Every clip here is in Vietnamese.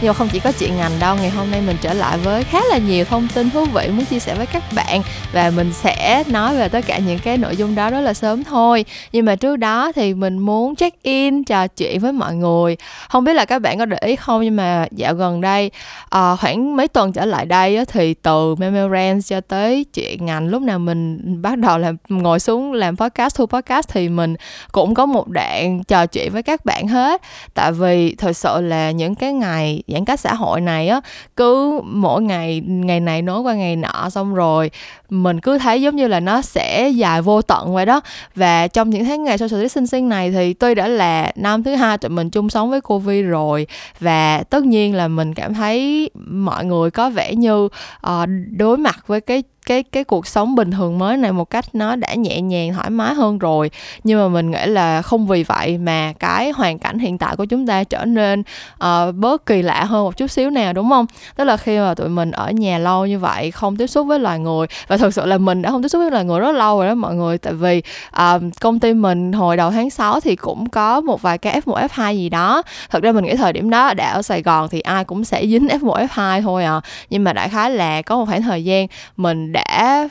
Nhưng mà không chỉ có chuyện ngành đâu, ngày hôm nay mình trở lại với khá là nhiều thông tin thú vị muốn chia sẻ với các bạn. Và mình sẽ nói về tất cả những cái nội dung đó rất là sớm thôi. Nhưng mà trước đó thì mình muốn check in, trò chuyện với mọi người. Không biết là các bạn có để ý không nhưng mà dạo gần đây à, khoảng mấy tuần trở lại đây á, thì từ memorand cho tới chuyện ngành lúc nào mình bắt đầu làm ngồi xuống làm podcast, thu podcast thì mình cũng có một đoạn trò chuyện với các bạn hết. Tại vì thật sự là những cái ngày giãn cách xã hội này á cứ mỗi ngày ngày này nối qua ngày nọ xong rồi mình cứ thấy giống như là nó sẽ dài vô tận vậy đó. Và trong những tháng ngày social distancing này thì tuy đã là năm thứ hai tụi mình chung sống với covid rồi và tất nhiên là mình cảm thấy mọi người có vẻ như uh, đối mặt với cái cái cái cuộc sống bình thường mới này một cách nó đã nhẹ nhàng thoải mái hơn rồi. Nhưng mà mình nghĩ là không vì vậy mà cái hoàn cảnh hiện tại của chúng ta trở nên uh, bớt kỳ lạ hơn một chút xíu nào đúng không? Tức là khi mà tụi mình ở nhà lâu như vậy không tiếp xúc với loài người và thực sự là mình đã không tiếp xúc với loài người rất lâu rồi đó mọi người. Tại vì uh, công ty mình hồi đầu tháng 6 thì cũng có một vài cái F1 F2 gì đó. Thực ra mình nghĩ thời điểm đó đã ở Sài Gòn thì ai cũng sẽ dính F1 F2 thôi à. Nhưng mà đại khái là có một khoảng thời gian mình đã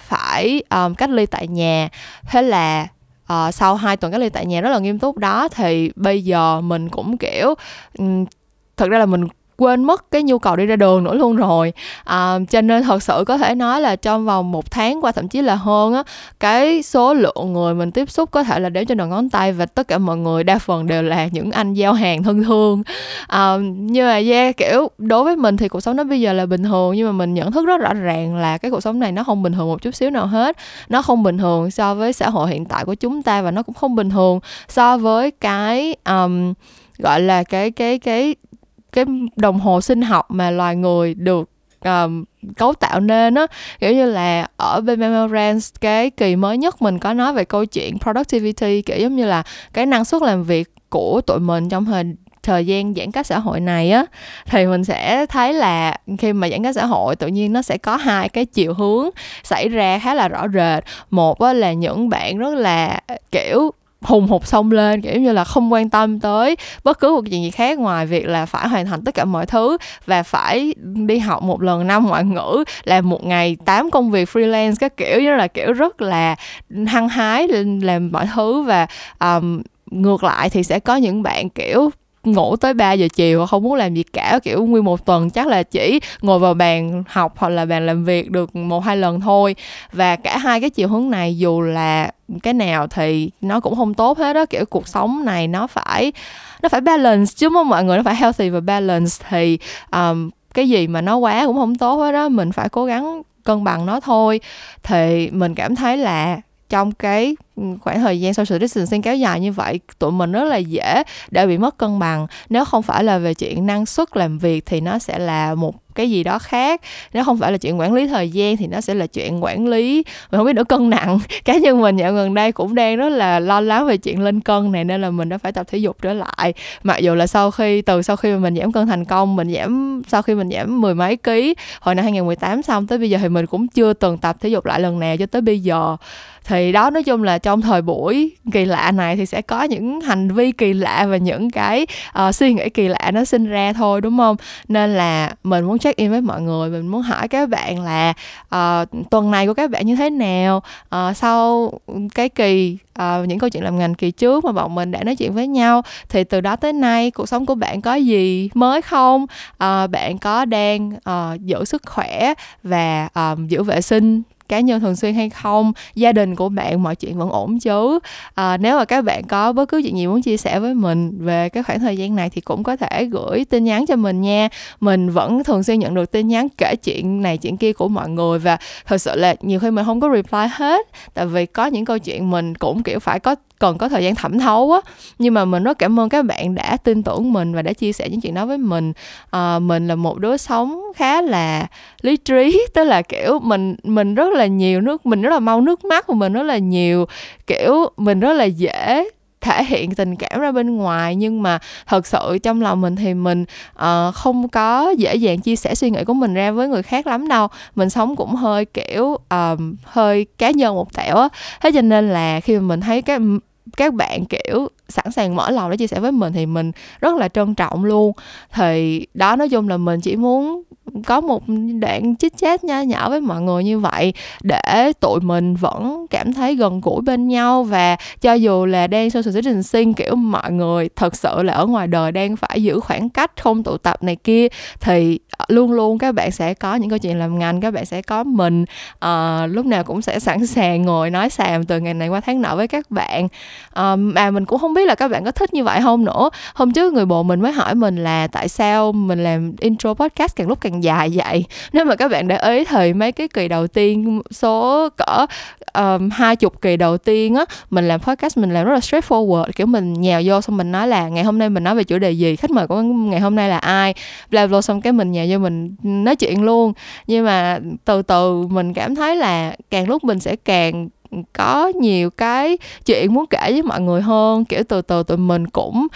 phải um, cách ly tại nhà. Thế là uh, sau hai tuần cách ly tại nhà rất là nghiêm túc. Đó thì bây giờ mình cũng kiểu um, thật ra là mình quên mất cái nhu cầu đi ra đường nữa luôn rồi. À, cho nên thật sự có thể nói là trong vòng một tháng qua thậm chí là hơn á cái số lượng người mình tiếp xúc có thể là đếm trên đầu ngón tay và tất cả mọi người đa phần đều là những anh giao hàng thân thương. À, nhưng mà yeah kiểu đối với mình thì cuộc sống nó bây giờ là bình thường nhưng mà mình nhận thức rất rõ ràng là cái cuộc sống này nó không bình thường một chút xíu nào hết. Nó không bình thường so với xã hội hiện tại của chúng ta và nó cũng không bình thường so với cái um, gọi là cái cái cái cái đồng hồ sinh học mà loài người được um, cấu tạo nên á. Kiểu như là ở bên Memorance cái kỳ mới nhất mình có nói về câu chuyện productivity kiểu giống như là cái năng suất làm việc của tụi mình trong thời thời gian giãn cách xã hội này á. Thì mình sẽ thấy là khi mà giãn cách xã hội tự nhiên nó sẽ có hai cái chiều hướng xảy ra khá là rõ rệt. Một á là những bạn rất là kiểu hùng hục xông lên kiểu như là không quan tâm tới bất cứ một chuyện gì khác ngoài việc là phải hoàn thành tất cả mọi thứ và phải đi học một lần năm ngoại ngữ làm một ngày tám công việc freelance các kiểu. Như là kiểu rất là hăng hái làm mọi thứ và um, ngược lại thì sẽ có những bạn kiểu ngủ tới 3 giờ chiều không muốn làm gì cả kiểu nguyên một tuần chắc là chỉ ngồi vào bàn học hoặc là bàn làm việc được một hai lần thôi. Và cả hai cái chiều hướng này dù là cái nào thì nó cũng không tốt hết đó kiểu cuộc sống này nó phải nó phải balance chứ không? Mọi người nó phải healthy và balance thì um, cái gì mà nó quá cũng không tốt hết đó mình phải cố gắng cân bằng nó thôi. Thì mình cảm thấy là trong cái khoảng thời gian social distancing kéo dài như vậy, tụi mình rất là dễ để bị mất cân bằng. Nếu không phải là về chuyện năng suất làm việc thì nó sẽ là một cái gì đó khác. Nếu không phải là chuyện quản lý thời gian thì nó sẽ là chuyện quản lý. Mình không biết nữa cân nặng. Cá nhân mình dạo gần đây cũng đang rất là lo lắng về chuyện lên cân này nên là mình đã phải tập thể dục trở lại. Mặc dù là sau khi từ sau khi mà mình giảm cân thành công mình giảm sau khi mình giảm mười mấy ký hồi năm 2018 xong tới bây giờ thì mình cũng chưa từng tập thể dục lại lần nào cho tới bây giờ. Thì đó nói chung là trong thời buổi kỳ lạ này thì sẽ có những hành vi kỳ lạ và những cái uh, suy nghĩ kỳ lạ nó sinh ra thôi đúng không? Nên là mình muốn check in với mọi người mình muốn hỏi các bạn là uh, tuần này của các bạn như thế nào? Uh, sau cái kỳ uh, những câu chuyện làm ngành kỳ trước mà bọn mình đã nói chuyện với nhau thì từ đó tới nay cuộc sống của bạn có gì mới không? Uh, bạn có đang uh, giữ sức khỏe và uh, giữ vệ sinh cá nhân thường xuyên hay không gia đình của bạn mọi chuyện vẫn ổn chứ. À, nếu mà các bạn có bất cứ chuyện gì muốn chia sẻ với mình về cái khoảng thời gian này thì cũng có thể gửi tin nhắn cho mình nha. Mình vẫn thường xuyên nhận được tin nhắn kể chuyện này chuyện kia của mọi người và thật sự là nhiều khi mình không có reply hết tại vì có những câu chuyện mình cũng kiểu phải có cần có thời gian thẩm thấu á. Nhưng mà mình rất cảm ơn các bạn đã tin tưởng mình và đã chia sẻ những chuyện đó với mình. À, mình là một đứa sống khá là lý trí tức là kiểu mình mình rất là nhiều nước mình rất là mau nước mắt của mình rất là nhiều kiểu mình rất là dễ thể hiện tình cảm ra bên ngoài nhưng mà thật sự trong lòng mình thì mình uh, không có dễ dàng chia sẻ suy nghĩ của mình ra với người khác lắm đâu. Mình sống cũng hơi kiểu uh, hơi cá nhân một tẻo á. Thế cho nên là khi mà mình thấy các các bạn kiểu sẵn sàng mở lòng để chia sẻ với mình thì mình rất là trân trọng luôn. Thì đó nói chung là mình chỉ muốn có một đoạn chit chat nha nhỏ với mọi người như vậy để tụi mình vẫn cảm thấy gần gũi bên nhau và cho dù là đang social distancing kiểu mọi người thật sự là ở ngoài đời đang phải giữ khoảng cách không tụ tập này kia thì ờ, luôn luôn các bạn sẽ có những câu chuyện làm ngành các bạn sẽ có mình uh, lúc nào cũng sẽ sẵn sàng ngồi nói xàm từ ngày này qua tháng nọ với các bạn. Uh, mà mình cũng không biết là các bạn có thích như vậy không nữa. Hôm trước người bộ mình mới hỏi mình là tại sao mình làm intro podcast càng lúc càng dài vậy? Nếu mà các bạn để ý thì mấy cái kỳ đầu tiên số cỡ um, hai chục kỳ đầu tiên á mình làm podcast mình làm rất là straightforward. Kiểu mình nhào vô xong mình nói là ngày hôm nay mình nói về chủ đề gì khách mời của ngày hôm nay là ai bla bla xong cái mình nhào vô mình nói chuyện luôn. Nhưng mà từ từ mình cảm thấy là càng lúc mình sẽ càng có nhiều cái chuyện muốn kể với mọi người hơn, kiểu, từ từ tụi mình cũng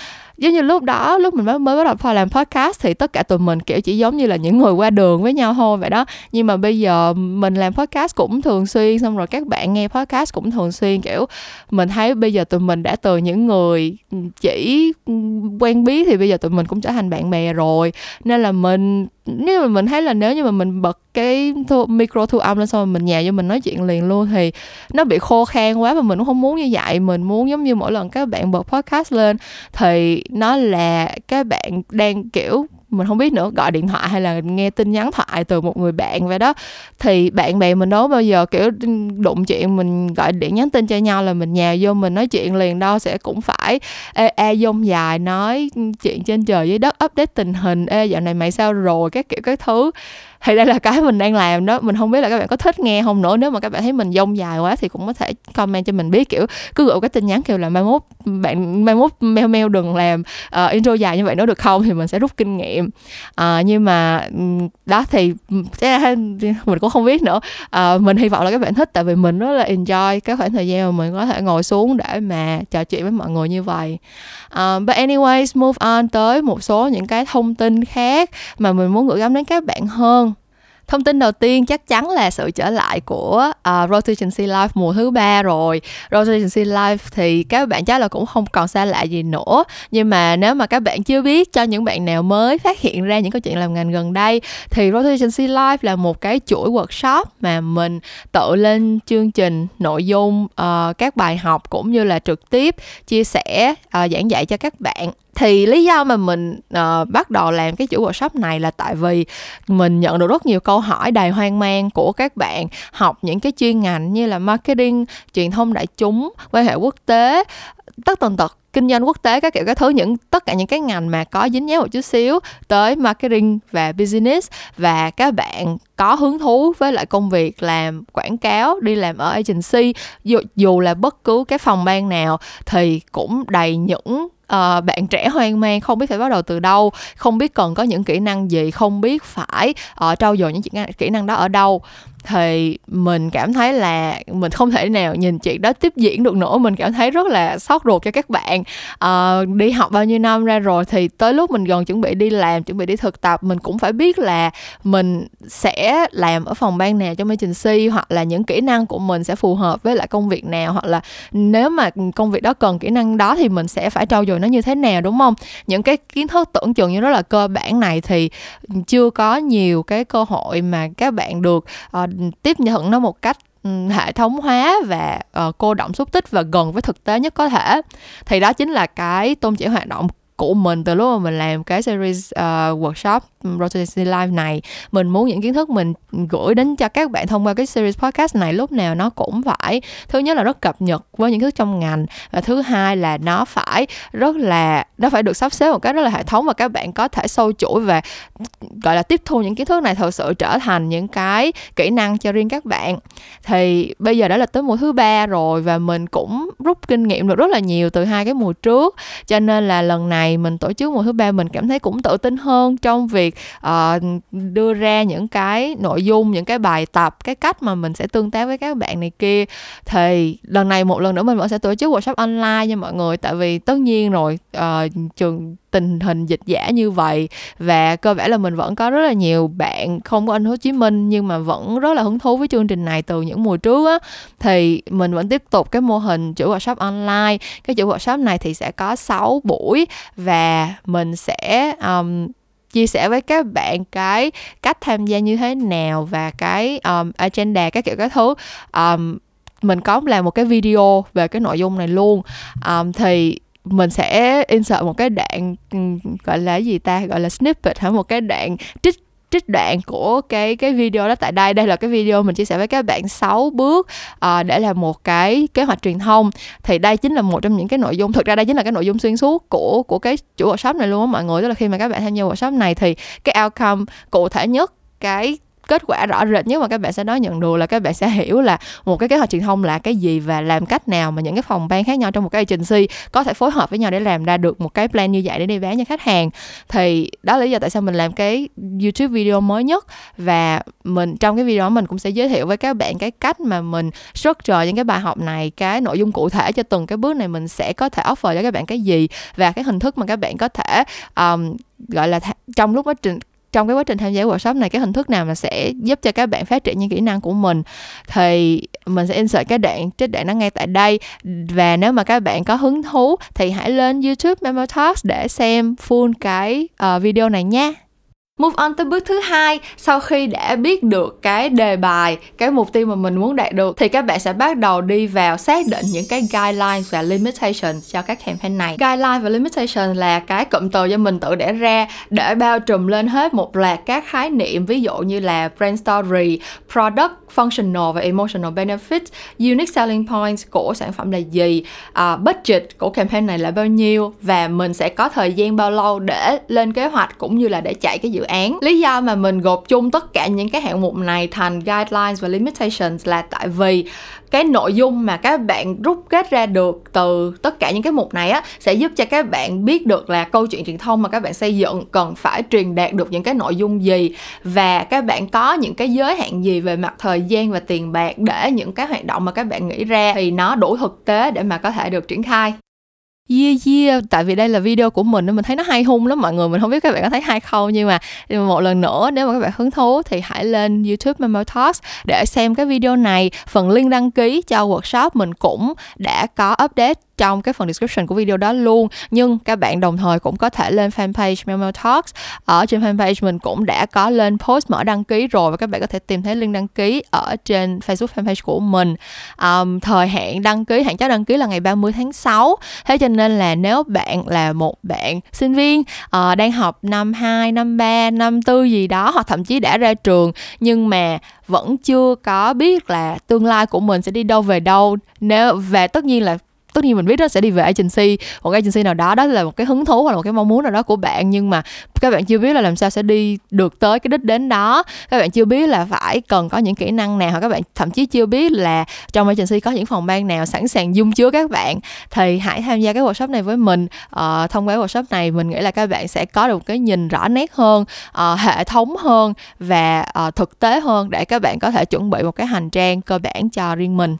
giống như lúc đó lúc mình mới mới bắt đầu làm podcast thì tất cả tụi mình kiểu chỉ giống như là những người qua đường với nhau thôi vậy đó. Nhưng mà bây giờ mình làm podcast cũng thường xuyên xong rồi các bạn nghe podcast cũng thường xuyên kiểu mình thấy bây giờ tụi mình đã từ những người ừ, chỉ ừ, quen biết thì bây giờ tụi mình cũng trở thành bạn bè rồi. Nên là mình nếu mà mình thấy là nếu như mà mình bật cái thu, micro thu âm lên xong rồi mình nhào vô mình nói chuyện liền luôn thì nó bị khô khan quá và mình cũng không muốn như vậy. Mình muốn giống như mỗi lần các bạn bật podcast lên thì nó là các bạn đang, kiểu, mình không biết nữa, gọi điện thoại hay là nghe tin nhắn thoại từ một người bạn vậy đó. Thì bạn bè mình đâu bao giờ, kiểu, đụng chuyện mình gọi điện nhắn tin cho nhau là mình nhào vô mình nói chuyện liền, đâu sẽ cũng phải, ê e dông dài nói chuyện trên trời dưới đất, update tình hình, ê, dạo này mày sao rồi? Các kiểu, các thứ thì đây là cái mình đang làm đó mình không biết là các bạn có thích nghe không nữa. Nếu mà các bạn thấy mình dông dài quá thì cũng có thể comment cho mình biết kiểu cứ gửi cái tin nhắn kêu là mai mốt bạn mai mốt mail mail đừng làm uh, intro dài như vậy nữa được không? thì mình sẽ rút kinh nghiệm. Uh, nhưng mà đó thì mình cũng không biết nữa. Uh, mình hy vọng là các bạn thích tại vì mình rất là enjoy cái khoảng thời gian mà mình có thể ngồi xuống để mà trò chuyện với mọi người như vậy. Uh, but anyways move on tới một số những cái thông tin khác mà mình muốn gửi gắm đến các bạn hơn. Thông tin đầu tiên chắc chắn là sự trở lại của à, uh, Rotation Sea Live mùa thứ ba rồi. Rotation Sea Live thì các bạn chắc là cũng không còn xa lạ gì nữa. Nhưng mà nếu mà các bạn chưa biết cho những bạn nào mới phát hiện ra những câu chuyện làm ngành gần đây thì Rotation Sea Live là một cái chuỗi workshop mà mình tự lên chương trình nội dung uh, các bài học cũng như là trực tiếp chia sẻ uh, giảng dạy cho các bạn thì lý do mà mình uh, bắt đầu làm cái chuỗi workshop này là tại vì mình nhận được rất nhiều câu hỏi đầy hoang mang của các bạn học những cái chuyên ngành như là marketing truyền thông đại chúng quan hệ quốc tế tất tần tật kinh doanh quốc tế các kiểu các thứ những tất cả những cái ngành mà có dính dáng một chút xíu tới marketing và business. Và các bạn có hứng thú với lại công việc làm quảng cáo đi làm ở agency dù, dù là bất cứ cái phòng ban nào thì cũng đầy những uh, bạn trẻ hoang mang không biết phải bắt đầu từ đâu không biết cần có những kỹ năng gì không biết phải uh, trau dồi những kỹ năng đó ở đâu thì mình cảm thấy là mình không thể nào nhìn chuyện đó tiếp diễn được nữa. Mình cảm thấy rất là sót ruột cho các bạn. À, đi học bao nhiêu năm ra rồi thì tới lúc mình gần chuẩn bị đi làm chuẩn bị đi thực tập mình cũng phải biết là mình sẽ làm ở phòng ban nào trong agency hoặc là những kỹ năng của mình sẽ phù hợp với lại công việc nào hoặc là nếu mà công việc đó cần kỹ năng đó thì mình sẽ phải trau dồi nó như thế nào đúng không? Những cái kiến thức tưởng chừng như rất là cơ bản này thì chưa có nhiều cái cơ hội mà các bạn được uh, tiếp nhận nó một cách ừ, hệ thống hóa và uh, cô động xúc tích và gần với thực tế nhất có thể. Thì đó chính là cái tôn chỉ hoạt động của mình từ lúc mà mình làm cái series uh, workshop. Rotation Live này. Mình muốn những kiến thức mình gửi đến cho các bạn thông qua cái series podcast này lúc nào nó cũng phải, thứ nhất là rất cập nhật với những thứ thức trong ngành và thứ hai là nó phải rất là, nó phải được sắp xếp một cách rất là hệ thống và các bạn có thể sâu chuỗi và, gọi là, tiếp thu những kiến thức này thật sự trở thành những cái kỹ năng cho riêng các bạn. Thì bây giờ đã là tới mùa thứ ba rồi và mình cũng rút kinh nghiệm được rất là nhiều từ hai cái mùa trước. Cho nên là lần này mình tổ chức mùa thứ ba mình cảm thấy cũng tự tin hơn trong việc việc uh, đưa ra những cái nội dung những cái bài tập cái cách mà mình sẽ tương tác với các bạn này kia. Thì lần này một lần nữa mình vẫn sẽ tổ chức workshop online nha mọi người. Tại vì tất nhiên rồi uh, trường tình hình dịch giả như vậy và cơ bản là mình vẫn có rất là nhiều bạn không có anh Hồ Chí Minh nhưng mà vẫn rất là hứng thú với chương trình này từ những mùa trước á. Thì mình vẫn tiếp tục cái mô hình chữ workshop online. Cái chữ workshop này thì sẽ có 6 buổi và mình sẽ um, chia sẻ với các bạn cái cách tham gia như thế nào và cái um, agenda các kiểu các thứ. Um, mình có làm một cái video về cái nội dung này luôn. Um, thì mình sẽ insert một cái đoạn ừ, gọi là gì ta? Gọi là snippet hả? Một cái đoạn trích trích đoạn của cái cái video đó tại đây. Đây là cái video mình chia sẻ với các bạn 6 bước uh, để làm một cái kế hoạch truyền thông. Thì đây chính là một trong những cái nội dung thực ra đây chính là cái nội dung xuyên suốt của của cái chủ workshop này luôn á mọi người. Tức là khi mà các bạn tham gia workshop này thì cái outcome cụ thể nhất cái kết quả rõ rệt nhất mà các bạn sẽ đón nhận được là các bạn sẽ hiểu là một cái kế hoạch truyền thông là cái gì và làm cách nào mà những cái phòng ban khác nhau trong một cái agency có thể phối hợp với nhau để làm ra được một cái plan như vậy để đi bán cho khách hàng. Thì đó là lý do tại sao mình làm cái YouTube video mới nhất và mình trong cái video đó mình cũng sẽ giới thiệu với các bạn cái cách mà mình structure những cái bài học này cái nội dung cụ thể cho từng cái bước này mình sẽ có thể offer cho các bạn cái gì và cái hình thức mà các bạn có thể um, gọi là th- trong lúc quá trình trong cái quá trình tham gia workshop này cái hình thức nào mà sẽ giúp cho các bạn phát triển những kỹ năng của mình? Thì mình sẽ insert cái đoạn trích đoạn nó ngay tại đây. Và nếu mà các bạn có hứng thú thì hãy lên YouTube Memo Talks để xem full cái uh, video này nha. Move on tới bước thứ hai, sau khi đã biết được cái đề bài, cái mục tiêu mà mình muốn đạt được thì các bạn sẽ bắt đầu đi vào xác định những cái guidelines và limitations cho các campaign này. Guideline và limitation là cái cụm từ do mình tự để ra để bao trùm lên hết một loạt các khái niệm ví dụ như là brand story, product, functional và emotional benefits, unique selling points của sản phẩm là gì, uh, budget của campaign này là bao nhiêu và mình sẽ có thời gian bao lâu để lên kế hoạch cũng như là để chạy cái dự án. Lý do mà mình gộp chung tất cả những cái hạng mục này thành guidelines và limitations là tại vì cái nội dung mà các bạn rút kết ra được từ tất cả những cái mục này á, sẽ giúp cho các bạn biết được là câu chuyện truyền thông mà các bạn xây dựng cần phải truyền đạt được những cái nội dung gì và các bạn có những cái giới hạn gì về mặt thời gian và tiền bạc để những cái hoạt động mà các bạn nghĩ ra thì nó đủ thực tế để mà có thể được triển khai. Yeah yeah, tại vì đây là video của mình nên mình thấy nó hay hung lắm. Mọi người, mình không biết các bạn có thấy hay không nhưng mà một lần nữa nếu mà các bạn hứng thú thì hãy lên YouTube Memo Talks để xem cái video này. Phần link đăng ký cho workshop mình cũng đã có update trong cái phần description của video đó luôn. Nhưng các bạn đồng thời cũng có thể lên fanpage Memo Talks. Ở trên fanpage mình cũng đã có lên post mở đăng ký rồi và các bạn có thể tìm thấy link đăng ký ở trên Facebook fanpage của mình. Um, thời hạn đăng ký hạn chót đăng ký là ngày 30 tháng 6 thế cho nên là nếu bạn là một bạn sinh viên uh, đang học năm 2, năm 3, năm 4 gì đó hoặc thậm chí đã ra trường nhưng mà vẫn chưa có biết là tương lai của mình sẽ đi đâu về đâu. Nếu và tất nhiên là tất nhiên mình biết đó sẽ đi về agency. Một agency nào đó đó là một cái hứng thú hoặc là một cái mong muốn nào đó của bạn nhưng mà các bạn chưa biết là làm sao sẽ đi được tới cái đích đến đó. Các bạn chưa biết là phải cần có những kỹ năng nào hoặc các bạn thậm chí chưa biết là trong agency có những phòng ban nào sẵn sàng dung chứa các bạn thì hãy tham gia cái workshop này với mình. Uh, thông qua workshop này mình nghĩ là các bạn sẽ có được cái nhìn rõ nét hơn uh, hệ thống hơn và uh, thực tế hơn để các bạn có thể chuẩn bị một cái hành trang cơ bản cho riêng mình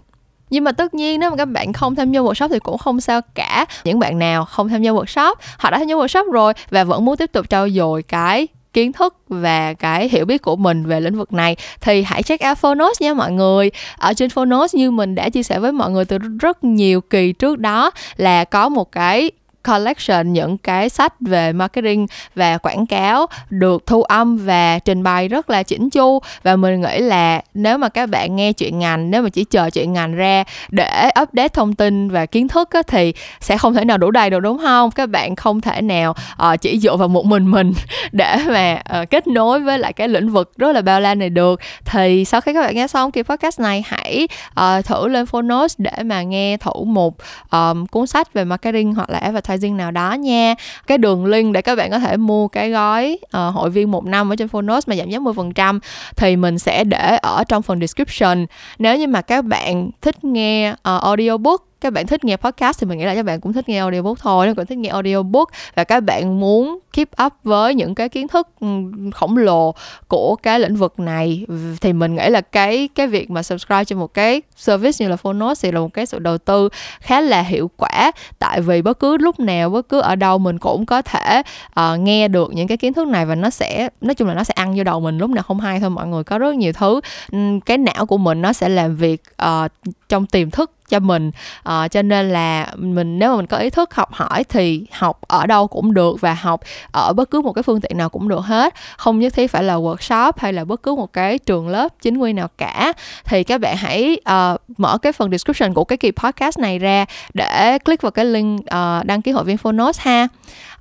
nhưng mà tất nhiên nếu mà các bạn không tham gia workshop thì cũng không sao cả. Những bạn nào không tham gia workshop, họ đã tham gia workshop rồi và vẫn muốn tiếp tục trau dồi cái kiến thức và cái hiểu biết của mình về lĩnh vực này, thì hãy check out Phonos nha mọi người. Ở trên Phonos như mình đã chia sẻ với mọi người từ rất nhiều kỳ trước đó là có một cái collection những cái sách về marketing và quảng cáo được thu âm và trình bày rất là chỉnh chu. Và mình nghĩ là nếu mà các bạn nghe chuyện ngành nếu mà chỉ chờ chuyện ngành ra để update thông tin và kiến thức á, thì sẽ không thể nào đủ đầy được đúng không? Các bạn không thể nào uh, chỉ dựa vào một mình mình để mà uh, kết nối với lại cái lĩnh vực rất là bao la này được. Thì sau khi các bạn nghe xong kỳ podcast này hãy uh, thử lên Phonos để mà nghe thử một um, cuốn sách về marketing hoặc là advertising advertising nào đó nha. Cái đường link để các bạn có thể mua cái gói uh, hội viên một năm ở trên Phonos mà giảm giá 10% thì mình sẽ để ở trong phần description. Nếu như mà các bạn thích nghe uh, audiobook các bạn thích nghe podcast thì mình nghĩ là các bạn cũng thích nghe audiobook thôi. Nếu bạn thích nghe audiobook và các bạn muốn keep up với những cái kiến thức ừ, khổng lồ của cái lĩnh vực này thì mình nghĩ là cái cái việc mà subscribe cho một cái service như là Phonos thì là một cái sự đầu tư khá là hiệu quả. Tại vì bất cứ lúc nào bất cứ ở đâu mình cũng có thể uh, nghe được những cái kiến thức này và nó sẽ nói chung là nó sẽ ăn vô đầu mình. Lúc nào không hay thôi mọi người có rất nhiều thứ ừ, cái não của mình nó sẽ làm việc uh, trong tiềm thức cho mình. À, cho nên là mình nếu mà mình có ý thức học hỏi thì học ở đâu cũng được và học ở bất cứ một cái phương tiện nào cũng được hết. Không nhất thiết phải là workshop hay là bất cứ một cái trường lớp chính quy nào cả. Thì các bạn hãy uh, mở cái phần description của cái kỳ podcast này ra để click vào cái link uh, đăng ký hội viên Phonos ha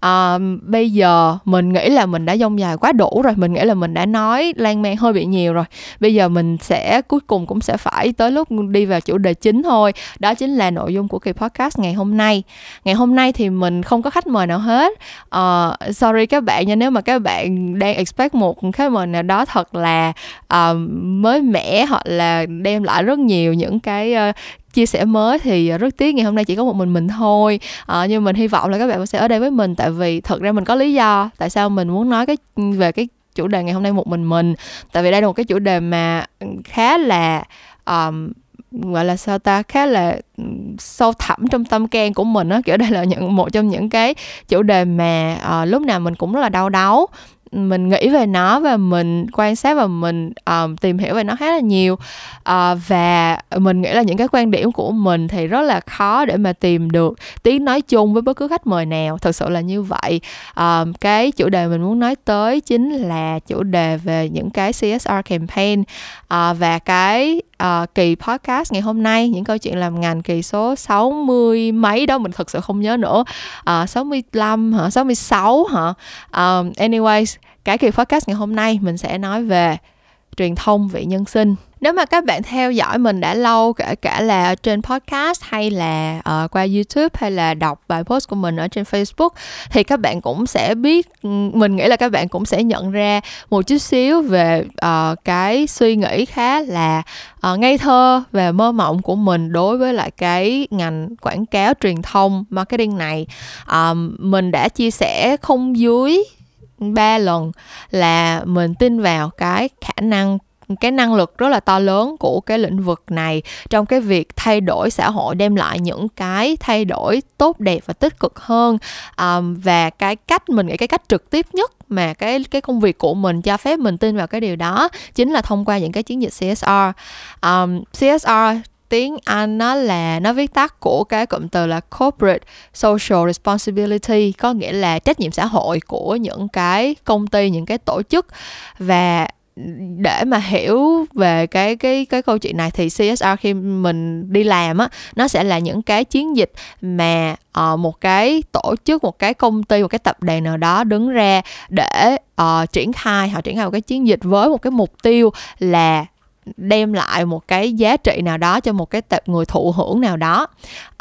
à, bây giờ mình nghĩ là mình đã dông dài quá đủ rồi. Mình nghĩ là mình đã nói lan man hơi bị nhiều rồi. Bây giờ mình sẽ cuối cùng cũng sẽ phải tới lúc đi vào chủ đề chính thôi. Đó chính là nội dung của kỳ podcast ngày hôm nay. Ngày hôm nay thì mình không có khách mời nào hết. Uh, sorry các bạn nha nếu mà các bạn đang expect một khách mời nào đó thật là uh, mới mẻ hoặc là đem lại rất nhiều những cái uh, chia sẻ mới thì ờ, rất tiếc ngày hôm nay chỉ có một mình mình thôi. À, nhưng mình hy vọng là các bạn sẽ ở đây với mình tại vì thật ra mình có lý do tại sao mình muốn nói cái ừ, về cái chủ đề ngày hôm nay một mình mình. Tại vì đây là một cái chủ đề mà ừ, khá là um, gọi là sao ta khá là ừ, sâu thẳm trong tâm can của mình á. Kiểu đây là những một trong những cái chủ đề mà uh, lúc nào mình cũng rất là đau đáu mình nghĩ về nó và mình quan sát và mình um, tìm hiểu về nó khá là nhiều. Uh, và mình nghĩ là những cái quan điểm của mình thì rất là khó để mà tìm được tiếng nói chung với bất cứ khách mời nào. Thật sự là như vậy. Um, cái chủ đề mình muốn nói tới chính là chủ đề về những cái CSR campaign. Uh, và cái uh, kỳ podcast ngày hôm nay những câu chuyện làm ngành kỳ số 60 mấy đó mình thật sự không nhớ nữa. Ờ, uh, 65 hả? 66 hả? Um, anyways cái kỳ podcast ngày hôm nay mình sẽ nói về truyền thông vị nhân sinh nếu mà các bạn theo dõi mình đã lâu kể cả là trên podcast hay là uh, qua youtube hay là đọc bài post của mình ở trên facebook thì các bạn cũng sẽ biết mình nghĩ là các bạn cũng sẽ nhận ra một chút xíu về uh, cái suy nghĩ khá là uh, ngây thơ về mơ mộng của mình đối với lại cái ngành quảng cáo truyền thông marketing này. Um, mình đã chia sẻ không dưới ba lần là mình tin vào cái khả năng cái năng lực rất là to lớn của cái lĩnh vực này. Trong cái việc thay đổi xã hội đem lại những cái thay đổi tốt đẹp và tích cực hơn um, và cái cách mình nghĩ cái cách trực tiếp nhất mà cái cái công việc của mình cho phép mình tin vào cái điều đó chính là thông qua những cái chiến dịch CSR um, CSR tiếng Anh nó là nó viết tắt của cái cụm từ là corporate social responsibility có nghĩa là trách nhiệm xã hội của những cái công ty những cái tổ chức. Và để mà hiểu về cái cái cái câu chuyện này thì CSR khi mình đi làm á nó sẽ là những cái chiến dịch mà uh, một cái tổ chức một cái công ty một cái tập đoàn nào đó đứng ra để uh, triển khai họ triển khai một cái chiến dịch với một cái mục tiêu là đem lại một cái giá trị nào đó cho một cái tập người thụ hưởng nào đó.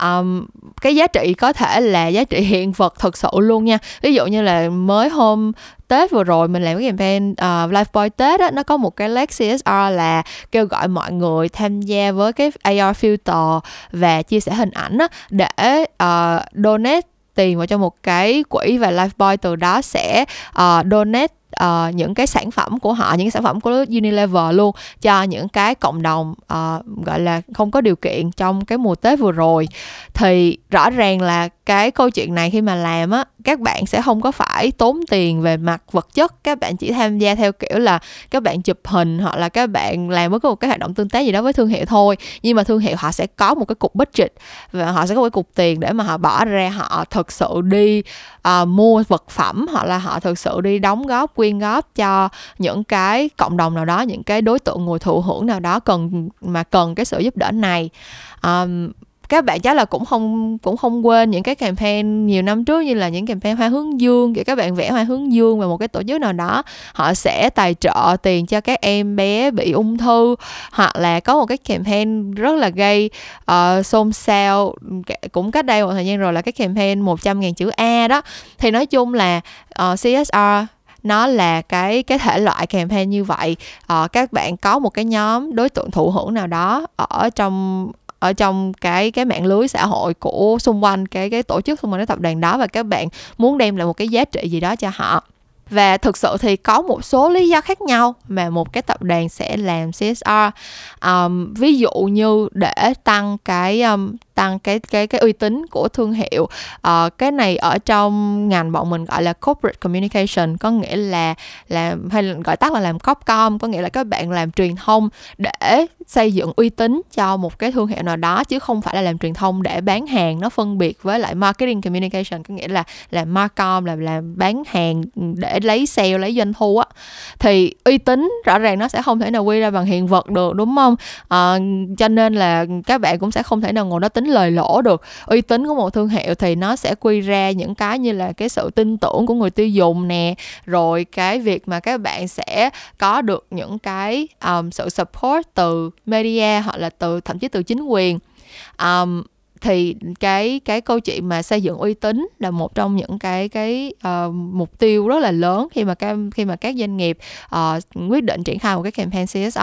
Um, cái giá trị có thể là giá trị hiện vật thực sự luôn nha. Ví dụ như là mới hôm Tết vừa rồi mình làm cái campaign uh, Life Boy Tết á nó có một cái leg CSR là kêu gọi mọi người tham gia với cái AR filter và chia sẻ hình ảnh á để uh, donate tiền vào cho một cái quỹ và Lifebuoy từ đó sẽ uh, donate uh, những cái sản phẩm của họ những cái sản phẩm của Unilever luôn cho những cái cộng đồng uh, gọi là không có điều kiện trong cái mùa Tết vừa rồi. Thì rõ ràng là cái câu chuyện này khi mà làm á các bạn sẽ không có phải tốn tiền về mặt vật chất. Các bạn chỉ tham gia theo kiểu là các bạn chụp hình hoặc là các bạn làm với một cái hoạt động tương tác gì đó với thương hiệu thôi. Nhưng mà thương hiệu họ sẽ có một cái cục budget và họ sẽ có một cái cục tiền để mà họ bỏ ra họ thực sự đi uh, mua vật phẩm hoặc là họ thực sự đi đóng góp quyên góp cho những cái cộng đồng nào đó những cái đối tượng người thụ hưởng nào đó cần mà cần cái sự giúp đỡ này. Um, các bạn chắc là cũng không cũng không quên những cái campaign nhiều năm trước như là những campaign hoa hướng dương kiểu các bạn vẽ hoa hướng dương và một cái tổ chức nào đó họ sẽ tài trợ tiền cho các em bé bị ung thư hoặc là có một cái campaign rất là gây uh, ờ, xôn xao cũng cách đây một thời gian rồi là cái campaign 100 ngàn chữ A đó. Thì nói chung là ờ, uh, CSR nó là cái cái thể loại campaign như vậy. Uh, các bạn có một cái nhóm đối tượng thụ hưởng nào đó ở trong ở trong cái cái mạng lưới xã hội của xung quanh cái cái tổ chức xung quanh cái tập đoàn đó và các bạn muốn đem lại một cái giá trị gì đó cho họ. Và thực sự thì có một số lý do khác nhau mà một cái tập đoàn sẽ làm CSR um, ví dụ như để tăng cái um, tăng cái cái cái uy tín của thương hiệu. Uh, cái này ở trong ngành bọn mình gọi là corporate communication có nghĩa là làm hay là gọi tắt là làm copcom có nghĩa là các bạn làm truyền thông để xây dựng uy tín cho một cái thương hiệu nào đó chứ không phải là làm truyền thông để bán hàng nó phân biệt với lại marketing communication có nghĩa là làm marcom là làm bán hàng để lấy sale lấy doanh thu á. Thì uy tín rõ ràng nó sẽ không thể nào quy ra bằng hiện vật được đúng không? À, cho nên là các bạn cũng sẽ không thể nào ngồi đó tính lời lỗ được. Uy tín của một thương hiệu thì nó sẽ quy ra những cái như là cái sự tin tưởng của người tiêu dùng nè rồi cái việc mà các bạn sẽ có được những cái um, sự support từ media hoặc là từ thậm chí từ chính quyền. Um, thì cái cái câu chuyện mà xây dựng uy tín là một trong những cái cái uh, mục tiêu rất là lớn khi mà các khi mà các doanh nghiệp uh, quyết định triển khai một cái campaign CSR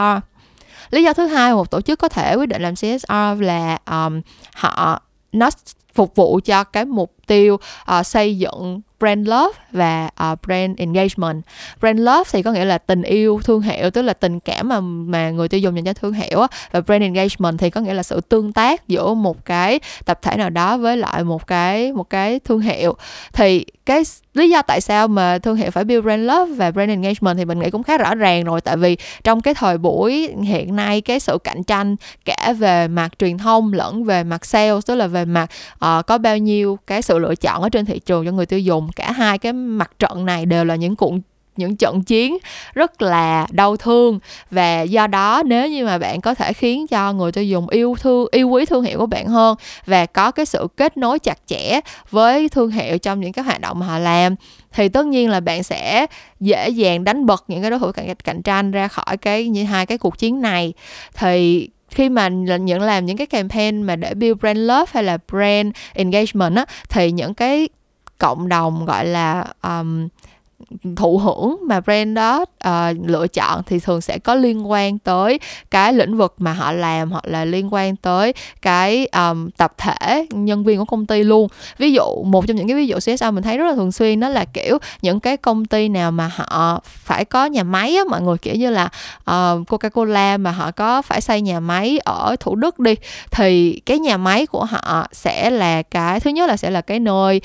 lý do thứ hai một tổ chức có thể quyết định làm CSR là um, họ nó phục vụ cho cái mục tiêu uh, xây dựng brand love và uh, brand engagement. Brand love thì có nghĩa là tình yêu thương hiệu tức là tình cảm mà mà người tiêu dùng dành cho thương hiệu á. Và brand engagement thì có nghĩa là sự tương tác giữa một cái tập thể nào đó với lại một cái một cái thương hiệu. Thì cái lý do tại sao mà thương hiệu phải build brand love và brand engagement thì mình nghĩ cũng khá rõ ràng rồi. Tại vì trong cái thời buổi hiện nay cái sự cạnh tranh cả về mặt truyền thông lẫn về mặt sales tức là về mặt uh, có bao nhiêu cái sự lựa chọn ở trên thị trường cho người tiêu dùng. Cả hai cái mặt trận này đều là những cuộn những trận chiến rất là đau thương. Và do đó nếu như mà bạn có thể khiến cho người tiêu dùng yêu thương yêu quý thương hiệu của bạn hơn và có cái sự kết nối chặt chẽ với thương hiệu trong những cái hoạt động mà họ làm thì tất nhiên là bạn sẽ dễ dàng đánh bật những cái đối thủ cạnh, cạnh tranh ra khỏi cái như hai cái cuộc chiến này. Thì khi mà nhận làm những cái campaign mà để build brand love hay là brand engagement á thì những cái cộng đồng gọi là um, thụ hưởng mà brand đó uh, lựa chọn thì thường sẽ có liên quan tới cái lĩnh vực mà họ làm hoặc là liên quan tới cái um, tập thể nhân viên của công ty luôn. Ví dụ một trong những cái ví dụ CSR mình thấy rất là thường xuyên đó là kiểu những cái công ty nào mà họ phải có nhà máy á mọi người kiểu như là uh, Coca-Cola mà họ có phải xây nhà máy ở Thủ Đức đi thì cái nhà máy của họ sẽ là cái thứ nhất là sẽ là cái nơi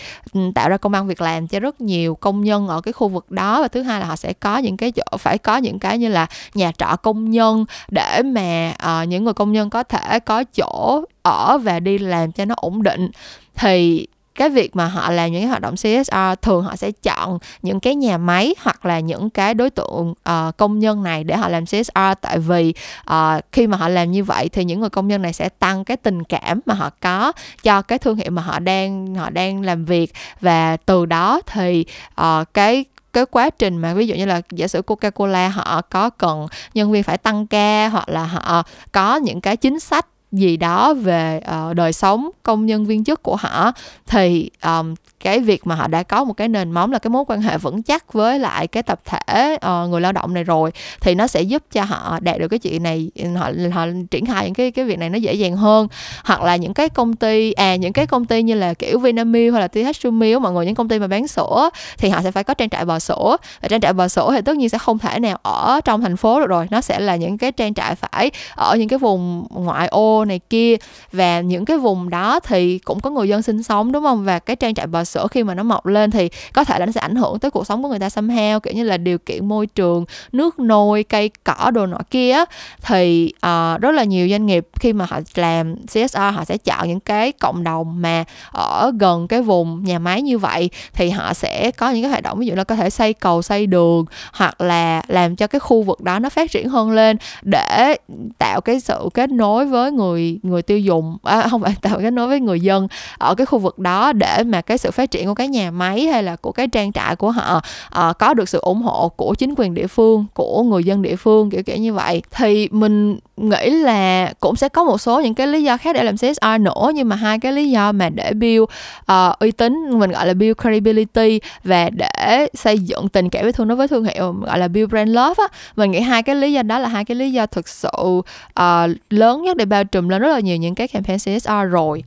tạo ra công ăn việc làm cho rất nhiều công nhân ở cái khu vực đó. Và thứ hai là họ sẽ có những cái chỗ phải có những cái như là nhà trọ công nhân để mà uh, những người công nhân có thể có chỗ ở và đi làm cho nó ổn định. Thì cái việc mà họ làm những cái hoạt động CSR thường họ sẽ chọn những cái nhà máy hoặc là những cái đối tượng uh, công nhân này để họ làm CSR tại vì uh, khi mà họ làm như vậy thì những người công nhân này sẽ tăng cái tình cảm mà họ có cho cái thương hiệu mà họ đang họ đang làm việc. Và từ đó thì uh, cái cái quá trình mà ví dụ như là giả sử Coca-Cola họ có cần nhân viên phải tăng ca hoặc là họ có những cái chính sách gì đó về uh, đời sống công nhân viên chức của họ thì um, cái việc mà họ đã có một cái nền móng là cái mối quan hệ vững chắc với lại cái tập thể uh, người lao động này rồi thì nó sẽ giúp cho họ đạt được cái chuyện này họ họ triển khai những cái cái việc này nó dễ dàng hơn. Hoặc là những cái công ty à những cái công ty như là kiểu Vinamilk hoặc là TH Milk mọi người những công ty mà bán sữa thì họ sẽ phải có trang trại bò sữa. Và trang trại bò sữa thì tất nhiên sẽ không thể nào ở trong thành phố được rồi nó sẽ là những cái trang trại phải ở những cái vùng ngoại ô này kia. Và những cái vùng đó thì cũng có người dân sinh sống đúng không? Và cái trang trại bò sữa khi mà nó mọc lên thì có thể là nó sẽ ảnh hưởng tới cuộc sống của người ta somehow kiểu như là điều kiện môi trường nước nôi cây cỏ đồ nọ kia thì uh, rất là nhiều doanh nghiệp khi mà họ làm CSR họ sẽ chọn những cái cộng đồng mà ở gần cái vùng nhà máy như vậy thì họ sẽ có những cái hoạt động ví dụ là có thể xây cầu xây đường hoặc là làm cho cái khu vực đó nó phát triển hơn lên để tạo cái sự kết nối với người người tiêu dùng à, không phải tạo kết nối với người dân ở cái khu vực đó để mà cái sự phát triển của cái nhà máy hay là của cái trang trại của họ à, có được sự ủng hộ của chính quyền địa phương của người dân địa phương kiểu kiểu như vậy. Thì mình nghĩ là cũng sẽ có một số những cái lý do khác để làm CSR nữa nhưng mà hai cái lý do mà để build uh, uy tín mình gọi là build credibility và để xây dựng tình cảm với thương đối với thương hiệu gọi là build brand love á mình nghĩ hai cái lý do đó là hai cái lý do thực sự uh, lớn nhất để bao trùm lên rất là nhiều những cái campaign CSR rồi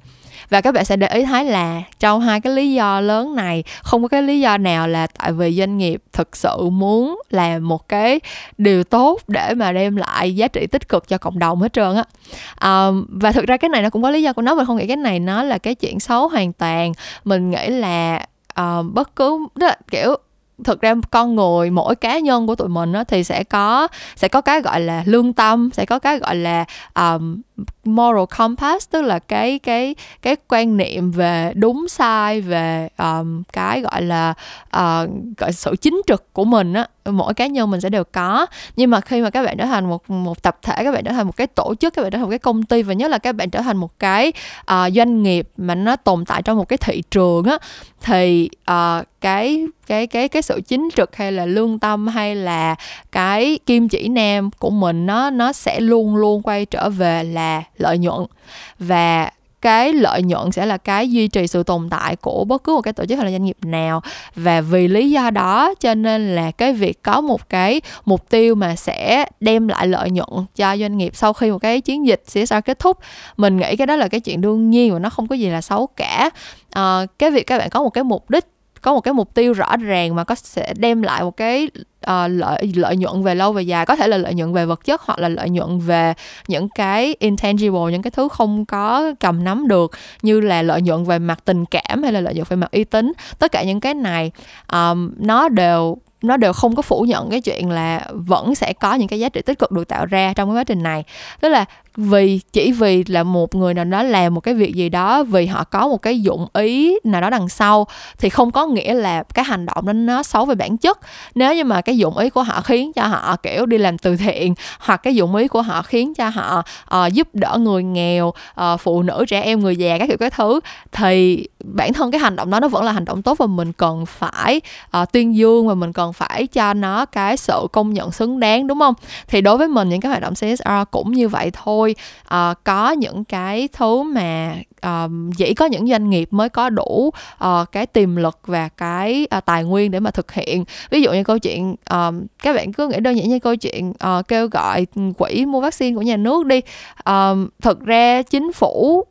và các bạn sẽ để ý thấy là trong hai cái lý do lớn này không có cái lý do nào là tại vì doanh nghiệp thực sự muốn làm một cái điều tốt để mà đem lại giá trị tích cực cho cộng đồng hết trơn á. Um, và thực ra cái này nó cũng có lý do của nó mình không nghĩ cái này nó là cái chuyện xấu hoàn toàn. Mình nghĩ là uh, bất cứ đó là kiểu thực ra con người mỗi cá nhân của tụi mình á, thì sẽ có sẽ có cái gọi là lương tâm sẽ có cái gọi là um, moral compass tức là cái cái cái quan niệm về đúng sai về um, cái gọi là uh, gọi sự chính trực của mình á. Mỗi cá nhân mình sẽ đều có. Nhưng mà khi mà các bạn trở thành một một tập thể các bạn trở thành một cái tổ chức các bạn trở thành một cái công ty và nhất là các bạn trở thành một cái uh, doanh nghiệp mà nó tồn tại trong một cái thị trường á thì uh, cái cái cái cái sự chính trực hay là lương tâm hay là cái kim chỉ nam của mình nó nó sẽ luôn luôn quay trở về là lợi nhuận. Và cái lợi nhuận sẽ là cái duy trì sự tồn tại của bất cứ một cái tổ chức hay là doanh nghiệp nào. Và vì lý do đó cho nên là cái việc có một cái mục tiêu mà sẽ đem lại lợi nhuận cho doanh nghiệp sau khi một cái chiến dịch CSR kết thúc. Mình nghĩ cái đó là cái chuyện đương nhiên và nó không có gì là xấu cả. À, cái việc các bạn có một cái mục đích có một cái mục tiêu rõ ràng mà có sẽ đem lại một cái uh, lợi lợi nhuận về lâu về dài. Có thể là lợi nhuận về vật chất hoặc là lợi nhuận về những cái intangible những cái thứ không có cầm nắm được như là lợi nhuận về mặt tình cảm hay là lợi nhuận về mặt uy tín. Tất cả những cái này um, nó đều nó đều không có phủ nhận cái chuyện là vẫn sẽ có những cái giá trị tích cực được tạo ra trong cái quá trình này. Tức là vì chỉ vì là một người nào đó làm một cái việc gì đó vì họ có một cái dụng ý nào đó đằng sau thì không có nghĩa là cái hành động đó nó xấu về bản chất. Nếu như mà cái dụng ý của họ khiến cho họ kiểu đi làm từ thiện hoặc cái dụng ý của họ khiến cho họ uh, giúp đỡ người nghèo uh, phụ nữ trẻ em người già các kiểu cái thứ thì bản thân cái hành động đó nó vẫn là hành động tốt và mình cần phải uh, tuyên dương và mình cần phải cho nó cái sự công nhận xứng đáng đúng không? Thì đối với mình những cái hoạt động CSR cũng như vậy thôi uh, có những cái thứ mà ờ, uh, chỉ có những doanh nghiệp mới có đủ uh, cái tiềm lực và cái uh, tài nguyên để mà thực hiện. Ví dụ như câu chuyện uh, các bạn cứ nghĩ đơn giản như câu chuyện uh, kêu gọi quỹ mua vaccine của nhà nước đi. Uh, thực ra chính phủ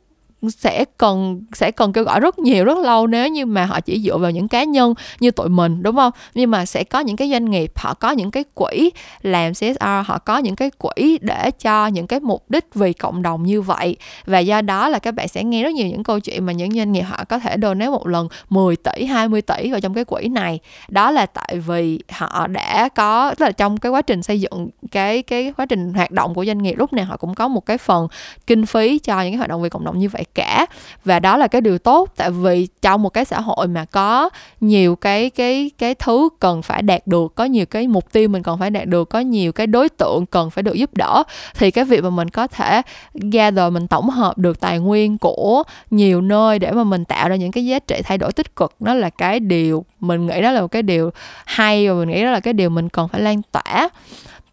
sẽ cần sẽ cần kêu gọi rất nhiều, rất lâu nếu như mà họ chỉ dựa vào những cá nhân như tụi mình, đúng không? Nhưng mà sẽ có những cái doanh nghiệp, họ có những cái quỹ làm CSR họ có những cái quỹ để cho những cái mục đích vì cộng đồng như vậy. Và do đó là các bạn sẽ nghe rất nhiều những câu chuyện mà những doanh nghiệp họ có thể donate một lần 10 tỷ 20 tỷ vào trong cái quỹ này. Đó là tại vì họ đã có, tức là trong cái quá trình xây dựng, cái cái quá trình hoạt động của doanh nghiệp, lúc nào họ cũng có một cái phần kinh phí cho những cái hoạt động vì cộng đồng như vậy cả. Và đó là cái điều tốt, tại vì trong một cái xã hội mà có nhiều cái cái cái thứ cần phải đạt được, có nhiều cái mục tiêu mình cần phải đạt được, có nhiều cái đối tượng cần phải được giúp đỡ, thì cái việc mà mình có thể gather, mình tổng hợp được tài nguyên của nhiều nơi để mà mình tạo ra những cái giá trị thay đổi tích cực, nó là cái điều mình nghĩ đó là một cái điều hay và mình nghĩ đó là cái điều mình cần phải lan tỏa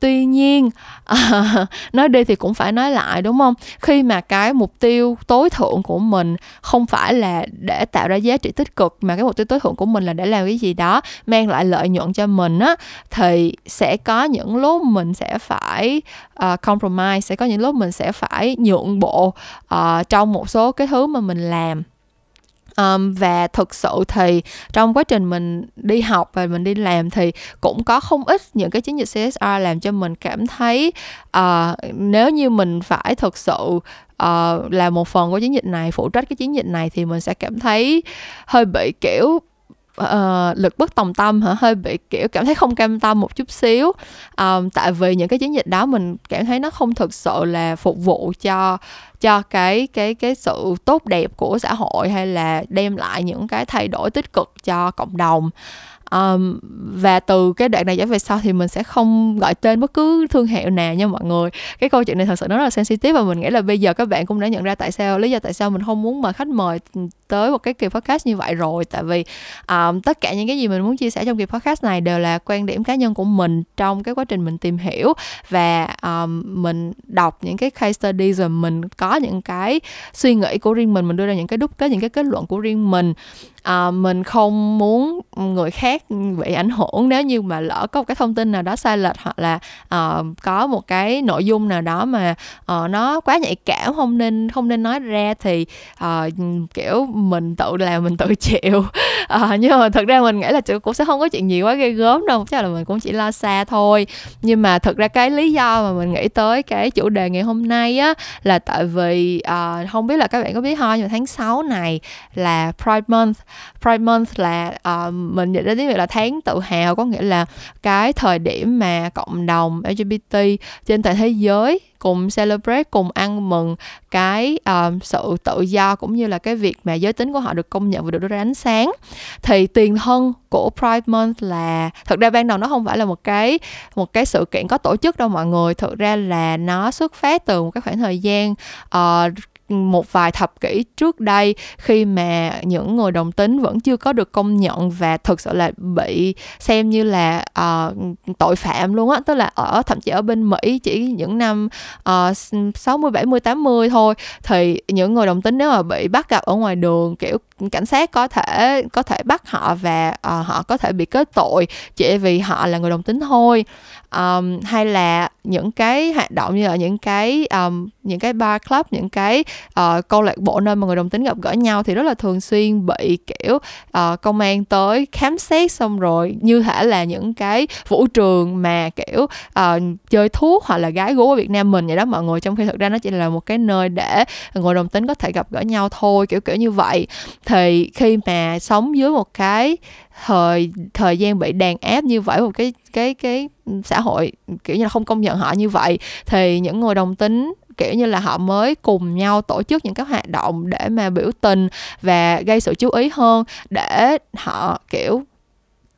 tuy nhiên à, nói đi thì cũng phải nói lại đúng không? Khi mà cái mục tiêu tối thượng của mình không phải là để tạo ra giá trị tích cực mà cái mục tiêu tối thượng của mình là để làm cái gì đó mang lại lợi nhuận cho mình á thì sẽ có những lúc mình sẽ phải uh, compromise sẽ có những lúc mình sẽ phải nhượng bộ uh, trong một số cái thứ mà mình làm um, và thực sự thì trong quá trình mình đi học và mình đi làm thì cũng có không ít những cái chiến dịch CSR làm cho mình cảm thấy uh, nếu như mình phải thực sự uh, là một phần của chiến dịch này phụ trách cái chiến dịch này thì mình sẽ cảm thấy hơi bị kiểu uh, lực bất tòng tâm hả? Hơi bị kiểu cảm thấy không cam tâm một chút xíu. Um, tại vì những cái chiến dịch đó mình cảm thấy nó không thực sự là phục vụ cho cho cái cái cái sự tốt đẹp của xã hội hay là đem lại những cái thay đổi tích cực cho cộng đồng um, và từ cái đoạn này trở về sau thì mình sẽ không gọi tên bất cứ thương hiệu nào nha mọi người. Cái câu chuyện này thật sự nó rất là sensitive và mình nghĩ là bây giờ các bạn cũng đã nhận ra tại sao lý do tại sao mình không muốn mời khách mời tới một cái kỳ podcast như vậy rồi. Tại vì um, tất cả những cái gì mình muốn chia sẻ trong kỳ podcast này đều là quan điểm cá nhân của mình trong cái quá trình mình tìm hiểu. Và um, mình đọc những cái case study rồi mình có những cái suy nghĩ của riêng mình mình đưa ra những cái đúc kết những cái kết luận của riêng mình à, mình không muốn người khác bị ảnh hưởng nếu như mà lỡ có một cái thông tin nào đó sai lệch hoặc là uh, có một cái nội dung nào đó mà uh, nó quá nhạy cảm không nên không nên nói ra thì uh, kiểu mình tự làm mình tự chịu. Uh, nhưng mà thật ra mình nghĩ là cũng sẽ không có chuyện gì quá ghê gớm đâu chắc là mình cũng chỉ lo xa thôi. Nhưng mà thật ra cái lý do mà mình nghĩ tới cái chủ đề ngày hôm nay á là tại vì uh, không biết là các bạn có biết không nhưng mà tháng 6 này là Pride Month Pride Month là uh, mình dịch ra tiếng Việt là tháng tự hào có nghĩa là cái thời điểm mà cộng đồng LGBT trên toàn thế giới cùng celebrate cùng ăn mừng cái um, sự tự do cũng như là cái việc mà giới tính của họ được công nhận và được đưa ra ánh sáng. Thì tiền thân của Pride Month là thật ra ban đầu nó không phải là một cái một cái sự kiện có tổ chức đâu mọi người. Thực ra là nó xuất phát từ một cái khoảng thời gian uh, một vài thập kỷ trước đây khi mà những người đồng tính vẫn chưa có được công nhận và thực sự là bị xem như là uh, tội phạm luôn á. Tức là ở thậm chí ở bên Mỹ chỉ những năm uh, 60 70 80 thôi thì những người đồng tính nếu mà bị bắt gặp ở ngoài đường kiểu cảnh sát có thể có thể bắt họ và uh, họ có thể bị kết tội chỉ vì họ là người đồng tính thôi. Um, hay là những cái hoạt động như là những cái um, những cái bar club những cái uh, câu lạc bộ nơi mà người đồng tính gặp gỡ nhau thì rất là thường xuyên bị kiểu uh, công an tới khám xét xong rồi như thể là những cái vũ trường mà kiểu uh, chơi thuốc hoặc là gái gú ở Việt Nam mình vậy đó. Mọi người trong khi thực ra nó chỉ là một cái nơi để người đồng tính có thể gặp gỡ nhau thôi kiểu kiểu như vậy thì khi mà sống dưới một cái thời thời gian bị đàn áp như vậy, một cái cái cái xã hội, kiểu như là, không công nhận họ như vậy, thì những người đồng tính, kiểu như là, họ mới cùng nhau tổ chức những cái hoạt động để mà biểu tình và gây sự chú ý hơn, để họ, kiểu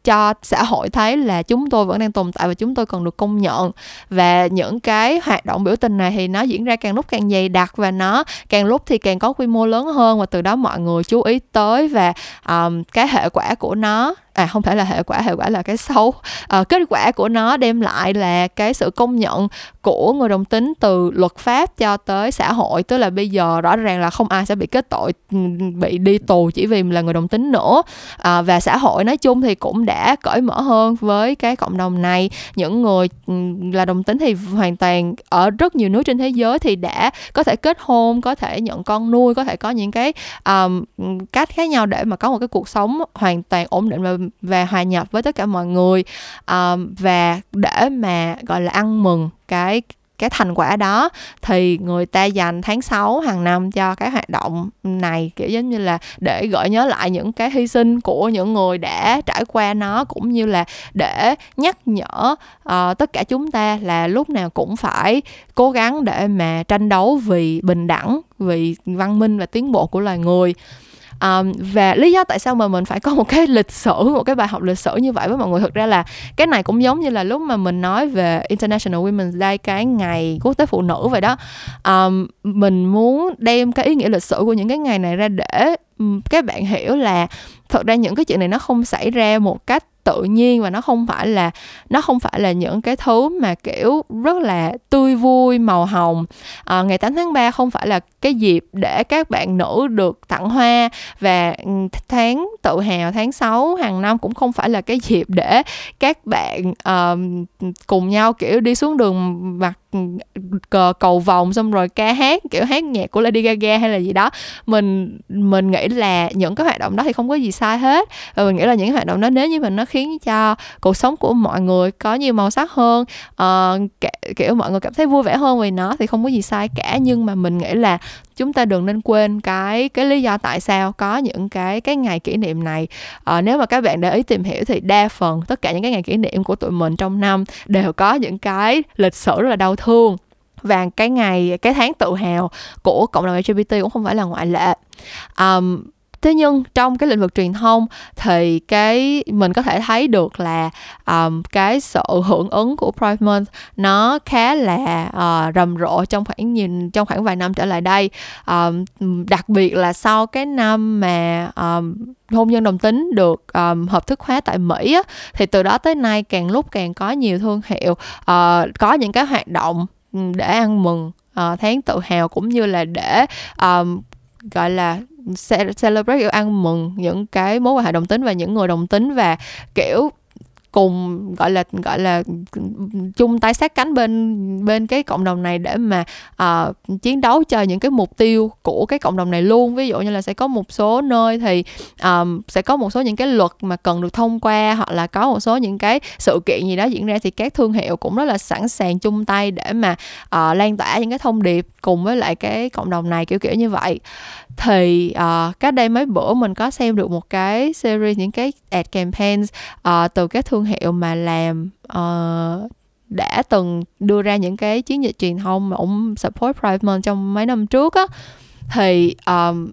cho xã hội thấy là chúng tôi vẫn đang tồn tại và chúng tôi cần được công nhận. Và những cái hoạt động biểu tình này thì nó diễn ra càng lúc càng dày đặc và nó càng lúc thì càng có quy mô lớn hơn và từ đó mọi người chú ý tới và um, cái hệ quả của nó à không phải là hệ quả hệ quả là cái xấu. À, kết quả của nó đem lại là cái sự công nhận của người đồng tính từ luật pháp cho tới xã hội. Tức là bây giờ rõ ràng là không ai sẽ bị kết tội ừ, bị đi tù chỉ vì là người đồng tính nữa. À, và xã hội nói chung thì cũng đã cởi mở hơn với cái cộng đồng này. Những người ừ, là đồng tính thì hoàn toàn ở rất nhiều nước trên thế giới thì đã có thể kết hôn có thể nhận con nuôi có thể có những cái um, cách khác nhau để mà có một cái cuộc sống hoàn toàn ổn định và và hòa nhập với tất cả mọi người um, và để mà gọi là ăn mừng cái cái thành quả đó thì người ta dành tháng 6 hàng năm cho cái hoạt động này kiểu giống như là để gợi nhớ lại những cái hy sinh của những người đã trải qua nó cũng như là để nhắc nhở uh, tất cả chúng ta là lúc nào cũng phải cố gắng để mà tranh đấu vì bình đẳng vì văn minh và tiến bộ của loài người um, và lý do tại sao mà mình phải có một cái lịch sử một cái bài học lịch sử như vậy với mọi người thực ra là cái này cũng giống như là lúc mà mình nói về International Women's Day cái ngày quốc tế phụ nữ vậy đó. Um, mình muốn đem cái ý nghĩa lịch sử của những cái ngày này ra để các bạn hiểu là thật ra những cái chuyện này nó không xảy ra một cách tự nhiên và nó không phải là nó không phải là những cái thứ mà kiểu rất là tươi vui màu hồng. À, ngày 8 tháng 3 không phải là cái dịp để các bạn nữ được tặng hoa và ừ, tháng tự hào tháng 6 hàng năm cũng không phải là cái dịp để các bạn uh, cùng nhau kiểu đi xuống đường mặc cờ cầu vòng xong rồi ca hát kiểu hát nhạc của Lady Gaga hay là gì đó. Mình mình nghĩ là những cái hoạt động đó thì không có gì sai hết. Và mình nghĩ là những cái hoạt động đó nếu như mình nó khiến cho cuộc sống của mọi người có nhiều màu sắc hơn. Uh, kiểu mọi người cảm thấy vui vẻ hơn vì nó thì không có gì sai cả. Nhưng mà mình nghĩ là chúng ta đừng nên quên cái cái lý do tại sao có những cái cái ngày kỷ niệm này. À, nếu mà các bạn để ý tìm hiểu thì đa phần tất cả những cái ngày kỷ niệm của tụi mình trong năm đều có những cái lịch sử rất là đau thương. Và cái ngày cái tháng tự hào của cộng đồng LGBT cũng không phải là ngoại lệ. Um, thế nhưng trong cái lĩnh vực truyền thông thì cái mình có thể thấy được là um, cái sự hưởng ứng của Pride Month nó khá là uh, rầm rộ trong khoảng nhìn trong khoảng vài năm trở lại đây. Um, đặc biệt là sau cái năm mà um, hôn nhân đồng tính được um, hợp thức hóa tại Mỹ á, thì từ đó tới nay càng lúc càng có nhiều thương hiệu uh, có những cái hoạt động để ăn mừng uh, tháng tự hào cũng như là để um, gọi là celebrate, kiểu ăn mừng những cái mối quan hệ đồng tính và những người đồng tính và, kiểu cùng gọi là gọi là chung tay sát cánh bên bên cái cộng đồng này để mà uh, chiến đấu cho những cái mục tiêu của cái cộng đồng này luôn. Ví dụ như là sẽ có một số nơi thì um, sẽ có một số những cái luật mà cần được thông qua hoặc là có một số những cái sự kiện gì đó diễn ra thì các thương hiệu cũng rất là sẵn sàng chung tay để mà uh, lan tỏa những cái thông điệp cùng với lại cái cộng đồng này kiểu kiểu như vậy thì uh, cách đây mấy bữa mình có xem được một cái series những cái ad campaigns uh, từ các thương hiệu mà làm uh, đã từng đưa ra những cái chiến dịch truyền thông mà ông support Pride Month trong mấy năm trước á. Thì um,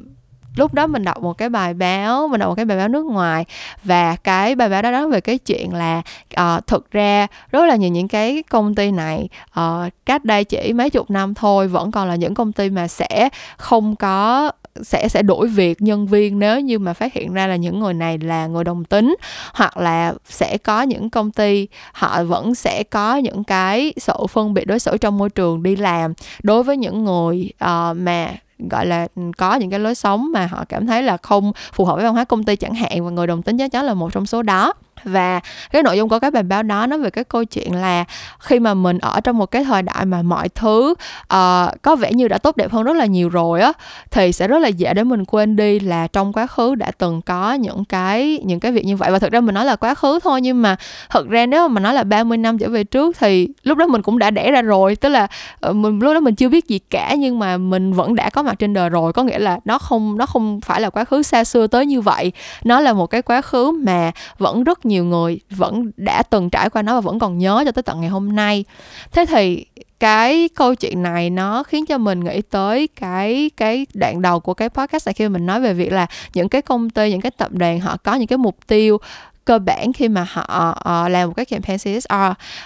lúc đó mình đọc một cái bài báo mình đọc một cái bài báo nước ngoài và cái bài báo đó nói về cái chuyện là uh, thực ra rất là nhiều những cái công ty này uh, cách đây chỉ mấy chục năm thôi vẫn còn là những công ty mà sẽ không có sẽ sẽ đổi việc nhân viên nếu như mà phát hiện ra là những người này là người đồng tính hoặc là sẽ có những công ty họ vẫn sẽ có những cái sự phân biệt đối xử trong môi trường đi làm. Đối với những người uh, mà gọi là ừ, có những cái lối sống mà họ cảm thấy là không phù hợp với văn hóa công ty chẳng hạn và người đồng tính chắc chắn là một trong số đó và cái nội dung của cái bài báo đó nó về cái câu chuyện là khi mà mình ở trong một cái thời đại mà mọi thứ uh, có vẻ như đã tốt đẹp hơn rất là nhiều rồi á thì sẽ rất là dễ để mình quên đi là trong quá khứ đã từng có những cái những cái việc như vậy. Và thực ra mình nói là quá khứ thôi nhưng mà thực ra nếu mà nói là 30 năm trở về trước thì lúc đó mình cũng đã đẻ ra rồi. Tức là uh, mình lúc đó mình chưa biết gì cả nhưng mà mình vẫn đã có mặt trên đời rồi. Có nghĩa là nó không nó không phải là quá khứ xa xưa tới như vậy. Nó là một cái quá khứ mà vẫn rất nhiều người vẫn đã từng trải qua nó và vẫn còn nhớ cho tới tận ngày hôm nay. Thế thì cái câu chuyện này nó khiến cho mình nghĩ tới cái cái đoạn đầu của cái podcast này khi mình nói về việc là những cái công ty những cái tập đoàn họ có những cái mục tiêu cơ bản khi mà họ uh, làm một cái campaign CSR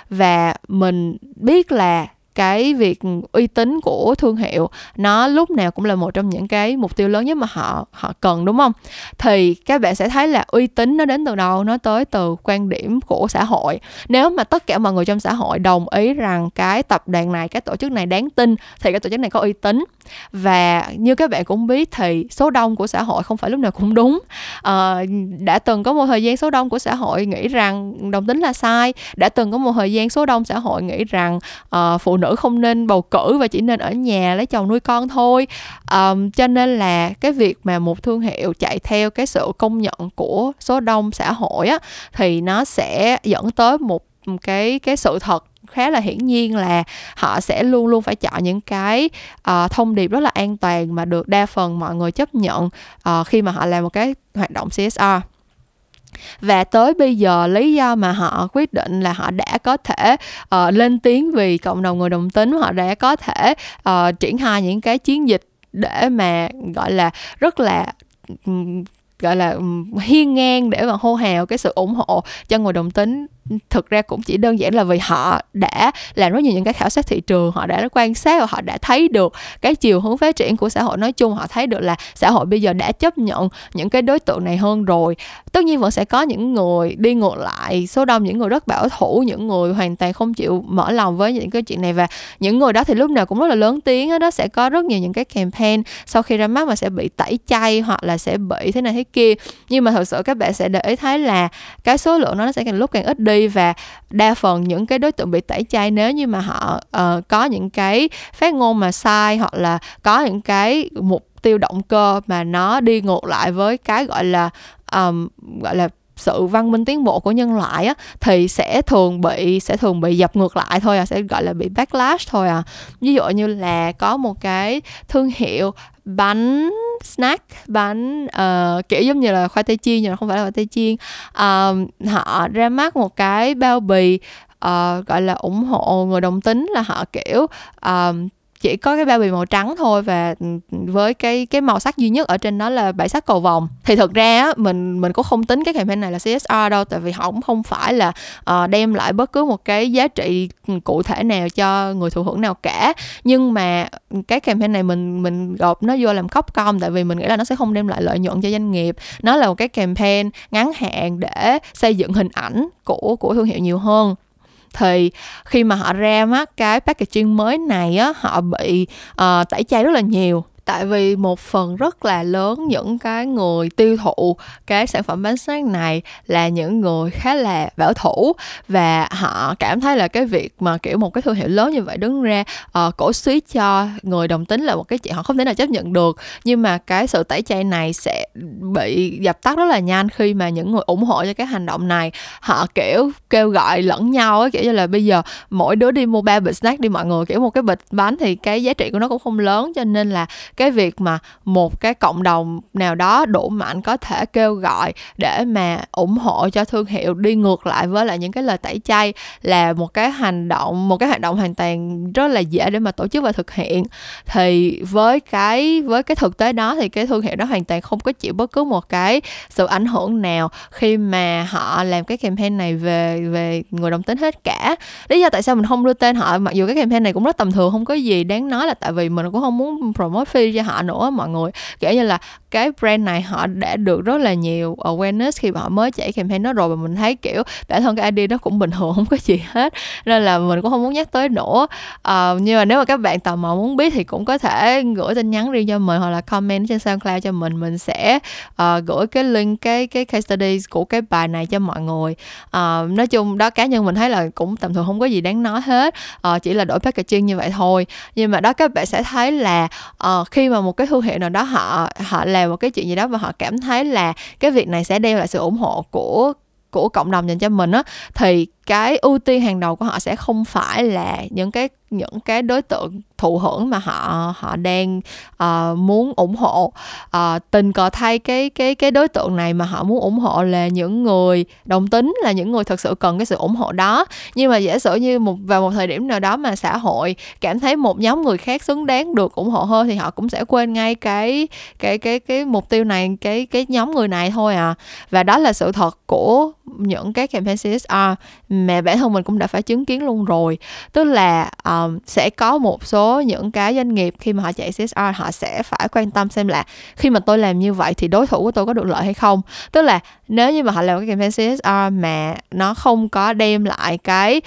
và mình biết là cái việc uy tín của thương hiệu nó lúc nào cũng là một trong những cái mục tiêu lớn nhất mà họ họ cần đúng không? Thì các bạn sẽ thấy là uy tín nó đến từ đâu? Nó tới từ quan điểm của xã hội. Nếu mà tất cả mọi người trong xã hội đồng ý rằng cái tập đoàn này cái tổ chức này đáng tin thì cái tổ chức này có uy tín. Và như các bạn cũng biết thì số đông của xã hội không phải lúc nào cũng đúng. À, đã từng có một thời gian số đông của xã hội nghĩ rằng đồng tính là sai. Đã từng có một thời gian số đông xã hội nghĩ rằng uh, phụ nữ không nên bầu cử và chỉ nên ở nhà lấy chồng nuôi con thôi. Um, cho nên là cái việc mà một thương hiệu chạy theo cái sự công nhận của số đông xã hội á thì nó sẽ dẫn tới một cái cái sự thật khá là hiển nhiên là họ sẽ luôn luôn phải chọn những cái uh, thông điệp rất là an toàn mà được đa phần mọi người chấp nhận uh, khi mà họ làm một cái hoạt động CSR và tới bây giờ lý do mà họ quyết định là họ đã có thể uh, lên tiếng vì cộng đồng người đồng tính họ đã có thể uh, triển khai những cái chiến dịch để mà gọi là rất là gọi là hiên ngang để mà hô hào cái sự ủng hộ cho người đồng tính thực ra cũng chỉ đơn giản là vì họ đã làm rất nhiều những cái khảo sát thị trường, họ đã quan sát và họ đã thấy được cái chiều hướng phát triển của xã hội. Nói chung họ thấy được là xã hội bây giờ đã chấp nhận những cái đối tượng này hơn rồi. Tất nhiên vẫn sẽ có những người đi ngược lại, số đông những người rất bảo thủ, những người hoàn toàn không chịu mở lòng với những cái chuyện này. Và những người đó thì lúc nào cũng rất là lớn tiếng đó sẽ có rất nhiều những cái campaign sau khi ra mắt mà sẽ bị tẩy chay hoặc là sẽ bị thế này thế kia. Nhưng mà thật sự các bạn sẽ để ý thấy là cái số lượng nó sẽ càng lúc càng ít đi đi và đa phần những cái đối tượng bị tẩy chay nếu như mà họ uh, có những cái phát ngôn mà sai hoặc là có những cái mục tiêu động cơ mà nó đi ngược lại với cái gọi là um, gọi là sự văn minh tiến bộ của nhân loại á thì sẽ thường bị sẽ thường bị dập ngược lại thôi à sẽ gọi là bị backlash thôi à. Ví dụ như là có một cái thương hiệu bánh snack. Bánh uh, ờ, kiểu giống như là khoai tây chiên nhưng mà không phải là khoai tây chiên. Uh, họ ra mắt một cái bao bì uh, gọi là ủng hộ người đồng tính là họ kiểu uh, chỉ có cái bao bì màu trắng thôi và ừ, với cái cái màu sắc duy nhất ở trên đó là bảy sắc cầu vồng. Thì thực ra á, mình mình cũng không tính cái campaign này là CSR đâu tại vì họ cũng không phải là uh, đem lại bất cứ một cái giá trị ừ, cụ thể nào cho người thụ hưởng nào cả. Nhưng mà ừ, cái campaign này mình mình gộp nó vô làm cốc com tại vì mình nghĩ là nó sẽ không đem lại lợi nhuận cho doanh nghiệp. Nó là một cái campaign ngắn hạn để xây dựng hình ảnh của của thương hiệu nhiều hơn thì khi mà họ ra mắt cái packaging mới này á họ bị uh, tẩy chay rất là nhiều tại vì một phần rất là lớn những cái người tiêu thụ cái sản phẩm bánh snack này là những người khá là bảo thủ và họ cảm thấy là cái việc mà kiểu một cái thương hiệu lớn như vậy đứng ra uh, cổ suý cho người đồng tính là một cái chuyện họ không thể nào chấp nhận được. Nhưng mà cái sự tẩy chay này sẽ bị dập tắt rất là nhanh khi mà những người ủng hộ cho cái hành động này. Họ kiểu kêu gọi lẫn nhau ấy, kiểu như là bây giờ mỗi đứa đi mua ba bịch snack đi mọi người kiểu một cái bịch bánh thì cái giá trị của nó cũng không lớn cho nên là cái việc mà một cái cộng đồng nào đó đủ mạnh có thể kêu gọi để mà ủng hộ cho thương hiệu đi ngược lại với lại những cái lời tẩy chay là một cái hành động, một cái hành động hoàn toàn rất là dễ để mà tổ chức và thực hiện. Thì với cái với cái thực tế đó thì cái thương hiệu đó hoàn toàn không có chịu bất cứ một cái sự ảnh hưởng nào khi mà họ làm cái campaign này về về người đồng tính hết cả. Lý do tại sao mình không đưa tên họ, mặc dù cái campaign này cũng rất tầm thường, không có gì đáng nói là tại vì mình cũng không muốn promote free cho họ nữa mọi người. Kiểu như là cái brand này họ đã được rất là nhiều awareness khi mà họ mới chạy campaign đó rồi. Và mình thấy kiểu bản thân cái ID đó cũng bình thường không có gì hết. Nên là mình cũng không muốn nhắc tới nữa. Uh, nhưng mà nếu mà các bạn tò mò muốn biết thì cũng có thể gửi tin nhắn riêng cho mình hoặc là comment trên SoundCloud cho mình. Mình sẽ uh, gửi cái link cái cái case study của cái bài này cho mọi người. Uh, nói chung đó cá nhân mình thấy là cũng tầm thường không có gì đáng nói hết. Uh, chỉ là đổi packaging như vậy thôi. Nhưng mà đó các bạn sẽ thấy là uh, khi mà một cái thương hiệu nào đó họ họ làm một cái chuyện gì đó và họ cảm thấy là cái việc này sẽ đem lại sự ủng hộ của của cộng đồng dành cho mình á, thì cái ưu tiên hàng đầu của họ sẽ không phải là những cái những cái đối tượng thụ hưởng mà họ họ đang uh, muốn ủng hộ. Uh, tình cờ thay cái cái cái đối tượng này mà họ muốn ủng hộ là những người đồng tính là những người thật sự cần cái sự ủng hộ đó. Nhưng mà giả sử như một vào một thời điểm nào đó mà xã hội cảm thấy một nhóm người khác xứng đáng được ủng hộ hơn thì họ cũng sẽ quên ngay cái cái cái cái mục tiêu này cái cái nhóm người này thôi à. Và đó là sự thật của những cái campaign CSR mà bản thân mình cũng đã phải chứng kiến luôn rồi. Tức là ờ, um, sẽ có một số những cái doanh nghiệp khi mà họ chạy CSR họ sẽ phải quan tâm xem là khi mà tôi làm như vậy thì đối thủ của tôi có được lợi hay không. Tức là nếu như mà họ làm cái campaign CSR mà nó không có đem lại cái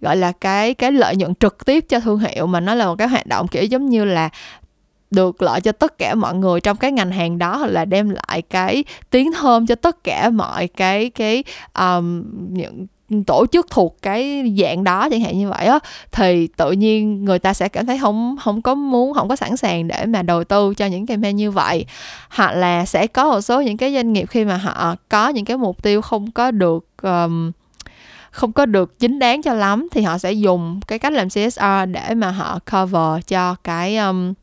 gọi là cái cái lợi nhuận trực tiếp cho thương hiệu mà nó là một cái hoạt động kiểu giống như là được lợi cho tất cả mọi người trong cái ngành hàng đó hoặc là đem lại cái tiếng thơm cho tất cả mọi cái cái um, những tổ chức thuộc cái dạng đó chẳng hạn như vậy á thì tự nhiên người ta sẽ cảm thấy không không có muốn không có sẵn sàng để mà đầu tư cho những campaign như vậy. Hoặc là sẽ có một số những cái doanh nghiệp khi mà họ có những cái mục tiêu không có được um, không có được chính đáng cho lắm thì họ sẽ dùng cái cách làm CSR để mà họ cover cho cái um,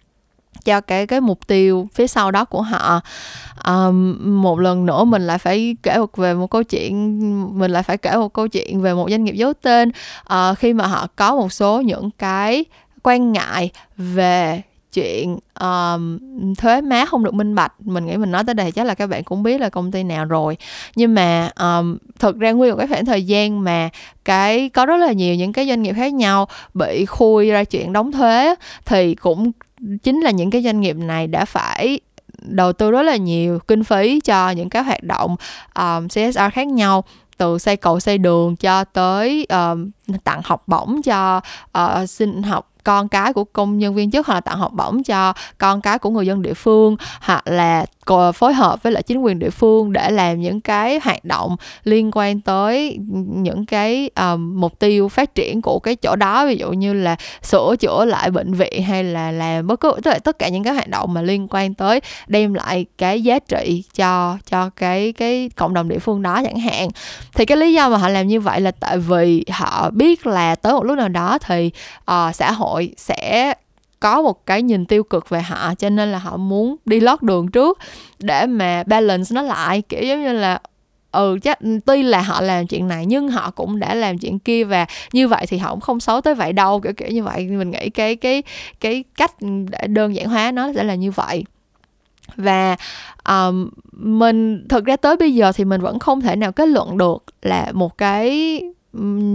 cho cái cái mục tiêu phía sau đó của họ. Um, một lần nữa mình lại phải kể một về một câu chuyện mình lại phải kể một câu chuyện về một doanh nghiệp giấu tên. Uh, khi mà họ có một số những cái quan ngại về chuyện um, thuế má không được minh bạch. Mình nghĩ mình nói tới đây chắc là các bạn cũng biết là công ty nào rồi. Nhưng mà um, thực ra nguyên một cái khoảng thời gian mà cái có rất là nhiều những cái doanh nghiệp khác nhau bị khui ra chuyện đóng thuế thì cũng chính là những cái doanh nghiệp này đã phải đầu tư rất là nhiều kinh phí cho những cái hoạt động um, CSR khác nhau từ xây cầu xây đường cho tới uh, tặng học bổng cho uh, sinh học con cái của công nhân viên chức hoặc là tặng học bổng cho con cái của người dân địa phương hoặc là phối hợp với lại chính quyền địa phương để làm những cái hoạt động liên quan tới những cái um, mục tiêu phát triển của cái chỗ đó. Ví dụ như là sửa chữa lại bệnh viện hay là làm bất cứ tức là tất cả những cái hoạt động mà liên quan tới đem lại cái giá trị cho cho cái cái cộng đồng địa phương đó chẳng hạn. Thì cái lý do mà họ làm như vậy là tại vì họ biết là tới một lúc nào đó thì uh, xã hội sẽ có một cái nhìn tiêu cực về họ cho nên là họ muốn đi lót đường trước để mà balance nó lại kiểu giống như là ừ chắc tuy là họ làm chuyện này nhưng họ cũng đã làm chuyện kia và như vậy thì họ cũng không xấu tới vậy đâu kiểu kiểu như vậy. Mình nghĩ cái cái cái cách để đơn giản hóa nó sẽ là như vậy. Và um, mình thực ra tới bây giờ thì mình vẫn không thể nào kết luận được là một cái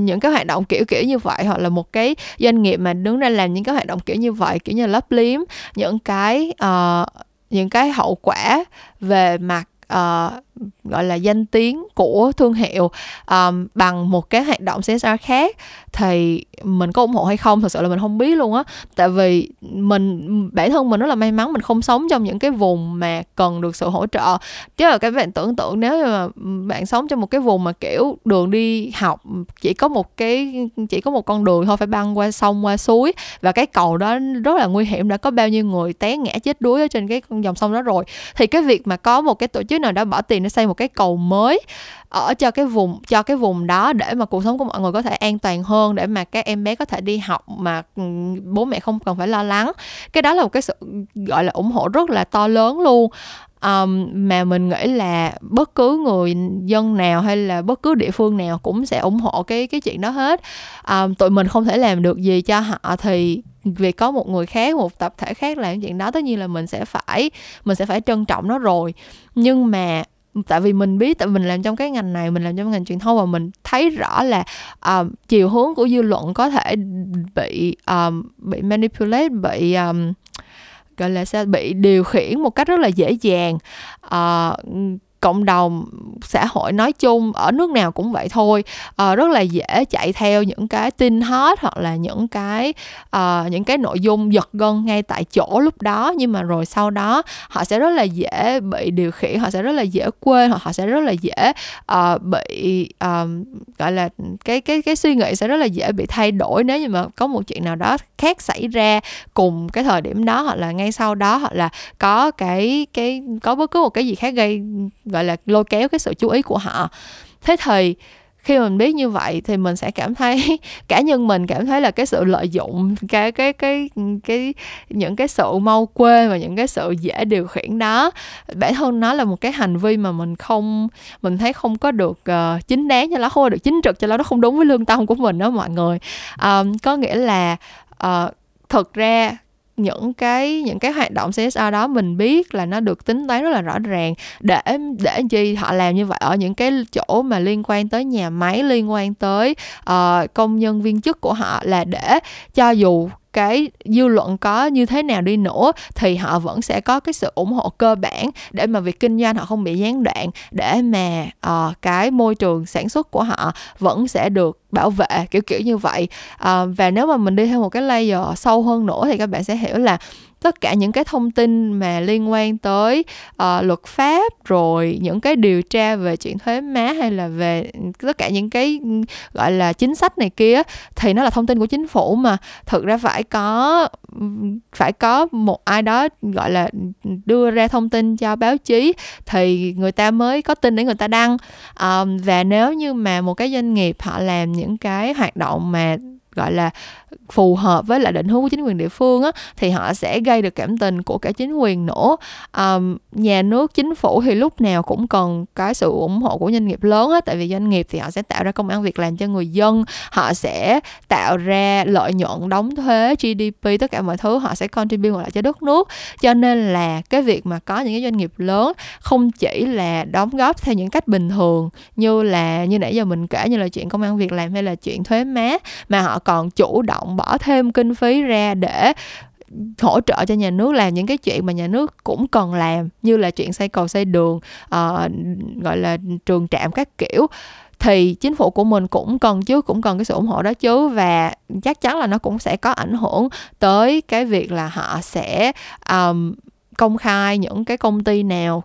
những cái hoạt động kiểu kiểu như vậy hoặc là một cái doanh nghiệp mà đứng ra làm những cái hoạt động kiểu như vậy kiểu như lấp liếm những cái uh, những cái hậu quả về mặt uh, gọi là danh tiếng của thương hiệu um, bằng một cái hoạt động CSR khác thì mình có ủng hộ hay không? Thật sự là mình không biết luôn á. Tại vì mình bản thân mình rất là may mắn mình không sống trong những cái vùng mà cần được sự hỗ trợ. Chứ là các bạn tưởng tượng nếu mà bạn sống trong một cái vùng mà kiểu đường đi học chỉ có một cái chỉ có một con đường thôi phải băng qua sông qua suối và cái cầu đó rất là nguy hiểm đã có bao nhiêu người té ngã chết đuối ở trên cái con dòng sông đó rồi thì cái việc mà có một cái tổ chức nào đó bỏ tiền để xây một cái cầu mới ở cho cái vùng cho cái vùng đó để mà cuộc sống của mọi người có thể an toàn hơn để mà các em bé có thể đi học mà ừ, bố mẹ không cần phải lo lắng. Cái đó là một cái sự gọi là ủng hộ rất là to lớn luôn. Um, mà mình nghĩ là bất cứ người dân nào hay là bất cứ địa phương nào cũng sẽ ủng hộ cái cái chuyện đó hết. Um, tụi mình không thể làm được gì cho họ thì vì có một người khác một tập thể khác làm chuyện đó tất nhiên là mình sẽ phải mình sẽ phải trân trọng nó rồi. Nhưng mà tại vì mình biết tại mình làm trong cái ngành này mình làm trong ngành truyền thông và mình thấy rõ là um, chiều hướng của dư luận có thể bị um, bị manipulate bị um, gọi là sao bị điều khiển một cách rất là dễ dàng. Uh, cộng đồng xã hội nói chung ở nước nào cũng vậy thôi. Uh, rất là dễ chạy theo những cái tin hot hoặc là những cái uh, những cái nội dung giật gân ngay tại chỗ lúc đó. Nhưng mà rồi sau đó họ sẽ rất là dễ bị điều khiển họ sẽ rất là dễ quên hoặc họ sẽ rất là dễ uh, bị um, gọi là cái cái cái suy nghĩ sẽ rất là dễ bị thay đổi nếu như mà có một chuyện nào đó khác xảy ra cùng cái thời điểm đó hoặc là ngay sau đó hoặc là có cái cái có bất cứ một cái gì khác gây gọi là lôi kéo cái sự chú ý của họ. Thế thì khi mình biết như vậy thì mình sẽ cảm thấy cá nhân mình cảm thấy là cái sự lợi dụng cái cái cái cái những cái sự mau quê và những cái sự dễ điều khiển đó. Bản thân nó là một cái hành vi mà mình không mình thấy không có được uh, chính đáng cho nó không được chính trực cho nó nó không đúng với lương tâm của mình đó mọi người. Um, có nghĩa là uh, thực ra những cái những cái hoạt động CSR đó mình biết là nó được tính toán rất là rõ ràng. Để để chi họ làm như vậy ở những cái chỗ mà liên quan tới nhà máy liên quan tới uh, công nhân viên chức của họ là để cho dù cái dư luận có như thế nào đi nữa thì họ vẫn sẽ có cái sự ủng hộ cơ bản để mà việc kinh doanh họ không bị gián đoạn để mà uh, cái môi trường sản xuất của họ vẫn sẽ được bảo vệ kiểu kiểu như vậy. Uh, và nếu mà mình đi theo một cái layer sâu hơn nữa thì các bạn sẽ hiểu là tất cả những cái thông tin mà liên quan tới uh, luật pháp rồi những cái điều tra về chuyện thuế má hay là về tất cả những cái gọi là chính sách này kia thì nó là thông tin của chính phủ mà. Thực ra phải có phải có một ai đó gọi là đưa ra thông tin cho báo chí thì người ta mới có tin để người ta đăng. Um, và nếu như mà một cái doanh nghiệp họ làm những cái hoạt động mà gọi là phù hợp với lại định hướng của chính quyền địa phương á thì họ sẽ gây được cảm tình của cả chính quyền nữa. Um, nhà nước chính phủ thì lúc nào cũng cần cái sự ủng hộ của doanh nghiệp lớn á tại vì doanh nghiệp thì họ sẽ tạo ra công ăn việc làm cho người dân họ sẽ tạo ra lợi nhuận đóng thuế GDP tất cả mọi thứ họ sẽ contribute lại cho đất nước. Cho nên là cái việc mà có những cái doanh nghiệp lớn không chỉ là đóng góp theo những cách bình thường như là như nãy giờ mình kể như là chuyện công ăn việc làm hay là chuyện thuế má mà họ còn còn chủ động bỏ thêm kinh phí ra để hỗ trợ cho nhà nước làm những cái chuyện mà nhà nước cũng cần làm như là chuyện xây cầu xây đường uh, gọi là trường trạm các kiểu. Thì chính phủ của mình cũng cần chứ cũng cần cái sự ủng hộ đó chứ và chắc chắn là nó cũng sẽ có ảnh hưởng tới cái việc là họ sẽ um, công khai những cái công ty nào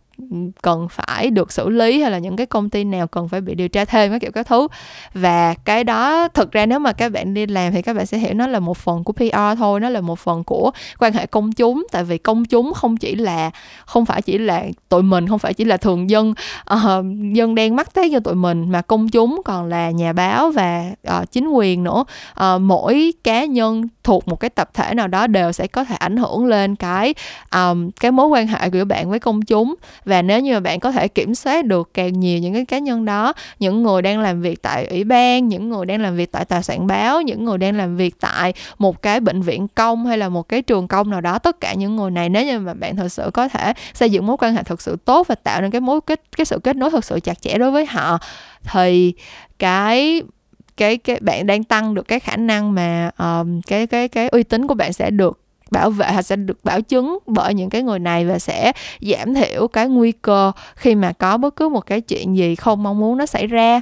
cần phải được xử lý hay là những cái công ty nào cần phải bị điều tra thêm các kiểu các thứ. Và cái đó thực ra nếu mà các bạn đi làm thì các bạn sẽ hiểu nó là một phần của PR thôi nó là một phần của quan hệ công chúng. Tại vì công chúng không chỉ là không phải chỉ là tụi mình không phải chỉ là thường dân uh, dân đen mắt thấy cho tụi mình mà công chúng còn là nhà báo và uh, chính quyền nữa. Uh, mỗi cá nhân thuộc một cái tập thể nào đó đều sẽ có thể ảnh hưởng lên cái um, cái mối quan hệ của bạn với công chúng. Và nếu như mà bạn có thể kiểm soát được càng nhiều những cái cá nhân đó những người đang làm việc tại ủy ban những người đang làm việc tại tòa soạn báo những người đang làm việc tại một cái bệnh viện công hay là một cái trường công nào đó tất cả những người này nếu như mà bạn thật sự có thể xây dựng mối quan hệ thực sự tốt và tạo nên cái mối kết cái sự kết nối thực sự chặt chẽ đối với họ thì cái cái cái bạn đang tăng được cái khả năng mà um, cái cái cái uy tín của bạn sẽ được bảo vệ hoặc sẽ được bảo chứng bởi những cái người này và sẽ giảm thiểu cái nguy cơ khi mà có bất cứ một cái chuyện gì không mong muốn nó xảy ra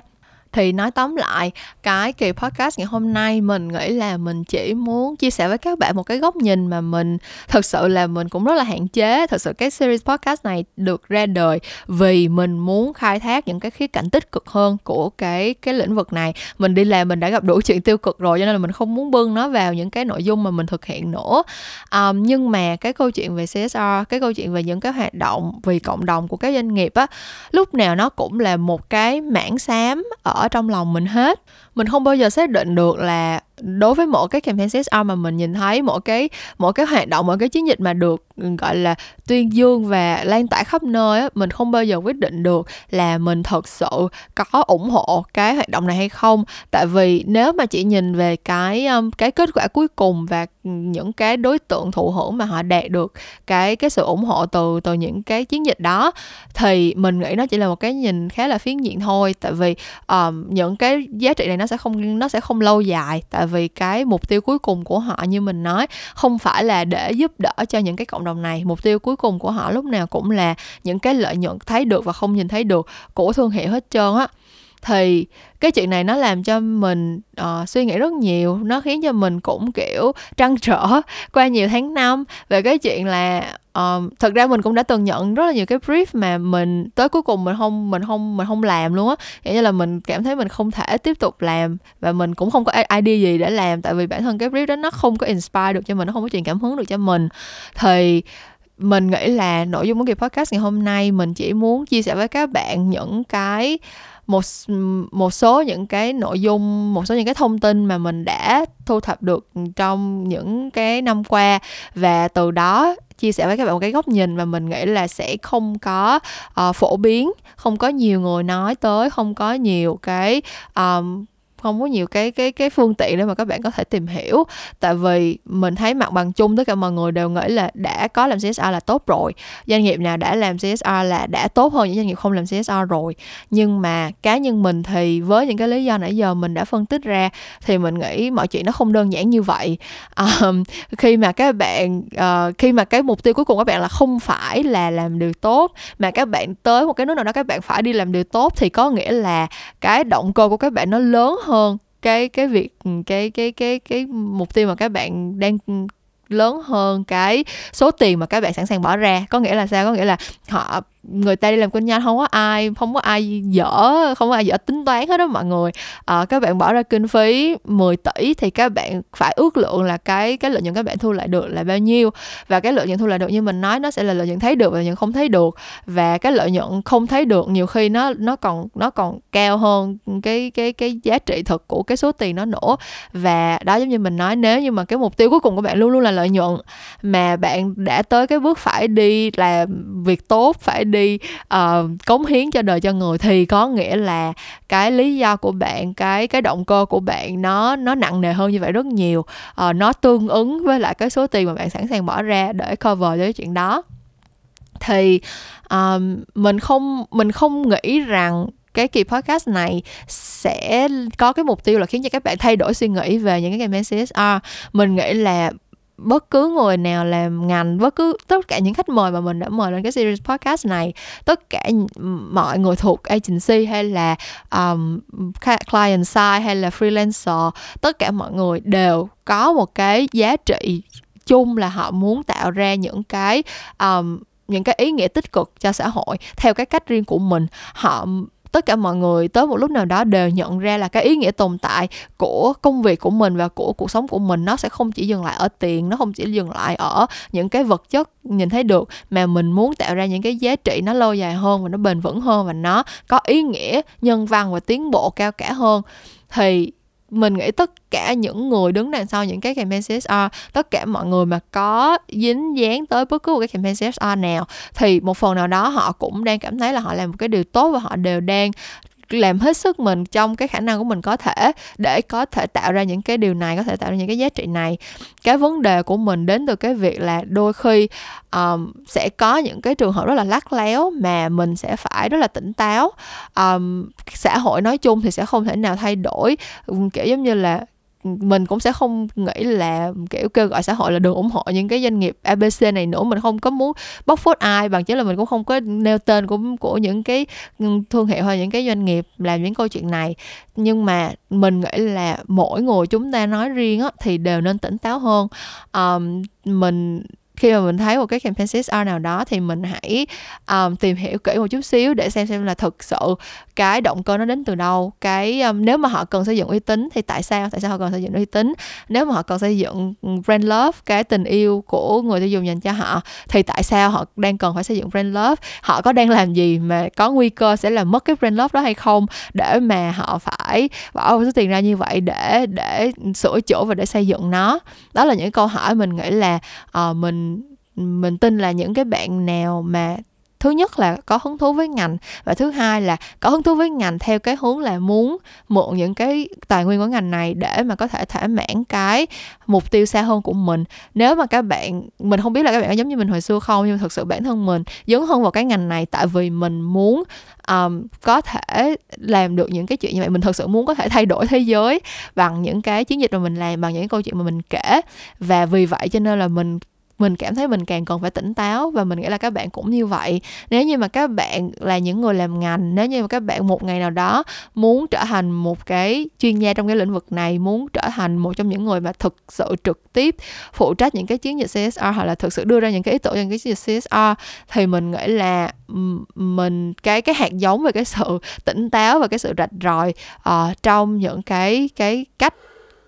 thì nói tóm lại cái kỳ podcast ngày hôm nay mình nghĩ là mình chỉ muốn chia sẻ với các bạn một cái góc nhìn mà mình thật sự là mình cũng rất là hạn chế. Thật sự cái series podcast này được ra đời vì mình muốn khai thác những cái khía cạnh tích cực hơn của cái cái lĩnh vực này. Mình đi làm mình đã gặp đủ chuyện tiêu cực rồi cho nên là mình không muốn bưng nó vào những cái nội dung mà mình thực hiện nữa. Um, nhưng mà cái câu chuyện về CSR cái câu chuyện về những cái hoạt động vì cộng đồng của các doanh nghiệp á lúc nào nó cũng là một cái mảng xám ở ở trong lòng mình hết mình không bao giờ xác định được là đối với mỗi cái campaign CSR mà mình nhìn thấy mỗi cái mỗi cái hoạt động mỗi cái chiến dịch mà được ừ, gọi là tuyên dương và lan tỏa khắp nơi á mình không bao giờ quyết định được là mình thật sự có ủng hộ cái hoạt động này hay không. Tại vì nếu mà chỉ nhìn về cái um, cái kết quả cuối cùng và ừ, những cái đối tượng thụ hưởng mà họ đạt được cái cái sự ủng hộ từ từ những cái chiến dịch đó thì mình nghĩ nó chỉ là một cái nhìn khá là phiến diện thôi. Tại vì um, những cái giá trị này nó sẽ không, nó sẽ không lâu dài. Tại vì cái mục tiêu cuối cùng của họ như mình nói, không phải là để giúp đỡ cho những cái cộng đồng này. Mục tiêu cuối cùng của họ lúc nào cũng là những cái lợi nhuận thấy được và không nhìn thấy được của thương hiệu hết trơn á thì cái chuyện này nó làm cho mình uh, suy nghĩ rất nhiều. Nó khiến cho mình cũng kiểu trăn trở qua nhiều tháng năm. Về cái chuyện là um, thật ra mình cũng đã từng nhận rất là nhiều cái brief mà mình tới cuối cùng mình không mình không mình không làm luôn á. Nghĩa như là mình cảm thấy mình không thể tiếp tục làm và mình cũng không có idea gì để làm. Tại vì bản thân cái brief đó nó không có inspire được cho mình nó không có truyền cảm hứng được cho mình. Thì mình nghĩ là nội dung của kỳ podcast ngày hôm nay mình chỉ muốn chia sẻ với các bạn những cái một một số những cái nội dung một số những cái thông tin mà mình đã thu thập được trong những cái năm qua và từ đó chia sẻ với các bạn một cái góc nhìn mà mình nghĩ là sẽ không có uh, phổ biến không có nhiều người nói tới không có nhiều cái um, không có nhiều cái cái cái phương tiện để mà các bạn có thể tìm hiểu. Tại vì mình thấy mặt bằng chung tất cả mọi người đều nghĩ là đã có làm CSR là tốt rồi. Doanh nghiệp nào đã làm CSR là đã tốt hơn những doanh nghiệp không làm CSR rồi. Nhưng mà cá nhân mình thì với những cái lý do nãy giờ mình đã phân tích ra thì mình nghĩ mọi chuyện nó không đơn giản như vậy. Um, khi mà các bạn uh, khi mà cái mục tiêu cuối cùng các bạn là không phải là làm điều tốt mà các bạn tới một cái nước nào đó các bạn phải đi làm điều tốt thì có nghĩa là cái động cơ của các bạn nó lớn hơn hơn cái cái việc ừ, cái cái cái cái mục tiêu mà các bạn đang lớn hơn, cái số tiền mà các bạn sẵn sàng bỏ ra. Có nghĩa là sao? Có nghĩa là họ người ta đi làm kinh doanh không có ai không có ai dở không có ai dở tính toán hết đó mọi người. À, các bạn bỏ ra kinh phí 10 tỷ thì các bạn phải ước lượng là cái cái lợi nhuận các bạn thu lại được là bao nhiêu. Và cái lợi nhuận thu lại được như mình nói nó sẽ là lợi nhuận thấy được và lợi nhuận không thấy được. Và cái lợi nhuận không thấy được nhiều khi nó nó còn nó còn cao hơn cái cái cái giá trị thực của cái số tiền nó nổ và đó giống như mình nói nếu như mà cái mục tiêu cuối cùng của bạn luôn luôn là lợi nhuận mà bạn đã tới cái bước phải đi làm việc tốt phải đi uh, cống hiến cho đời cho người thì có nghĩa là cái lý do của bạn cái cái động cơ của bạn nó nó nặng nề hơn như vậy rất nhiều. Uh, nó tương ứng với lại cái số tiền mà bạn sẵn sàng bỏ ra để cover cho cái chuyện đó. Thì um, mình không mình không nghĩ rằng cái kỳ podcast này sẽ có cái mục tiêu là khiến cho các bạn thay đổi suy nghĩ về những cái game CSR mình nghĩ là bất cứ người nào làm ngành bất cứ tất cả những khách mời mà mình đã mời lên cái series podcast này tất cả mọi người thuộc agency hay là um, client side hay là freelancer tất cả mọi người đều có một cái giá trị chung là họ muốn tạo ra những cái um, những cái ý nghĩa tích cực cho xã hội theo cái cách riêng của mình. Họ tất cả mọi người tới một lúc nào đó đều nhận ra là cái ý nghĩa tồn tại của công việc của mình và của cuộc sống của mình, nó sẽ không chỉ dừng lại ở tiền, nó không chỉ dừng lại ở những cái vật chất nhìn thấy được, mà mình muốn tạo ra những cái giá trị nó lâu dài hơn và nó bền vững hơn và nó có ý nghĩa nhân văn và tiến bộ cao cả hơn. Thì mình nghĩ tất cả những người đứng đằng sau những cái campaign CSR tất cả mọi người mà có dính dáng tới bất cứ một cái campaign CSR nào, thì một phần nào đó họ cũng đang cảm thấy là họ làm một cái điều tốt và họ đều đang làm hết sức mình trong cái khả năng của mình có thể để có thể tạo ra những cái điều này có thể tạo ra những cái giá trị này. Cái vấn đề của mình đến từ cái việc là đôi khi um, sẽ có những cái trường hợp rất là lắc léo mà mình sẽ phải rất là tỉnh táo. Um, xã hội nói chung thì sẽ không thể nào thay đổi. Kiểu giống như là mình cũng sẽ không nghĩ là kiểu kêu gọi xã hội là đừng ủng hộ những cái doanh nghiệp ABC này nữa. Mình không có muốn bóc phốt ai bằng chứ là mình cũng không có nêu tên của của những cái ừ, thương hiệu hay những cái doanh nghiệp làm những câu chuyện này. Nhưng mà mình nghĩ là mỗi người chúng ta nói riêng á, thì đều nên tỉnh táo hơn. Um, mình khi mà mình thấy một cái campaign CSR nào đó thì mình hãy um, tìm hiểu kỹ một chút xíu để xem xem là thực sự cái động cơ nó đến từ đâu. Cái um, nếu mà họ cần xây dựng uy tín thì tại sao? Tại sao họ cần xây dựng uy tín? Nếu mà họ cần xây dựng brand love cái tình yêu của người tiêu dùng dành cho họ thì tại sao họ đang cần phải xây dựng brand love? Họ có đang làm gì mà có nguy cơ sẽ là mất cái brand love đó hay không để mà họ phải bỏ số tiền ra như vậy để để sửa chữa và để xây dựng nó? Đó là những câu hỏi mình nghĩ là uh, mình mình tin là những cái bạn nào mà thứ nhất là có hứng thú với ngành và thứ hai là có hứng thú với ngành theo cái hướng là muốn mượn những cái tài nguyên của ngành này để mà có thể thỏa mãn cái mục tiêu xa hơn của mình. Nếu mà các bạn mình không biết là các bạn có giống như mình hồi xưa không nhưng mà thực sự bản thân mình dấn hơn vào cái ngành này tại vì mình muốn um, có thể làm được những cái chuyện như vậy. Mình thực sự muốn có thể thay đổi thế giới bằng những cái chiến dịch mà mình làm bằng những câu chuyện mà mình kể. Và vì vậy cho nên là mình mình cảm thấy mình càng cần phải tỉnh táo và mình nghĩ là các bạn cũng như vậy. Nếu như mà các bạn là những người làm ngành nếu như mà các bạn một ngày nào đó muốn trở thành một cái chuyên gia trong cái lĩnh vực này muốn trở thành một trong những người mà thực sự trực tiếp phụ trách những cái chiến dịch CSR hoặc là thực sự đưa ra những cái ý tưởng cho những cái chiến dịch CSR thì mình nghĩ là mình cái cái hạt giống về cái sự tỉnh táo và cái sự rạch ròi uh, trong những cái cái cách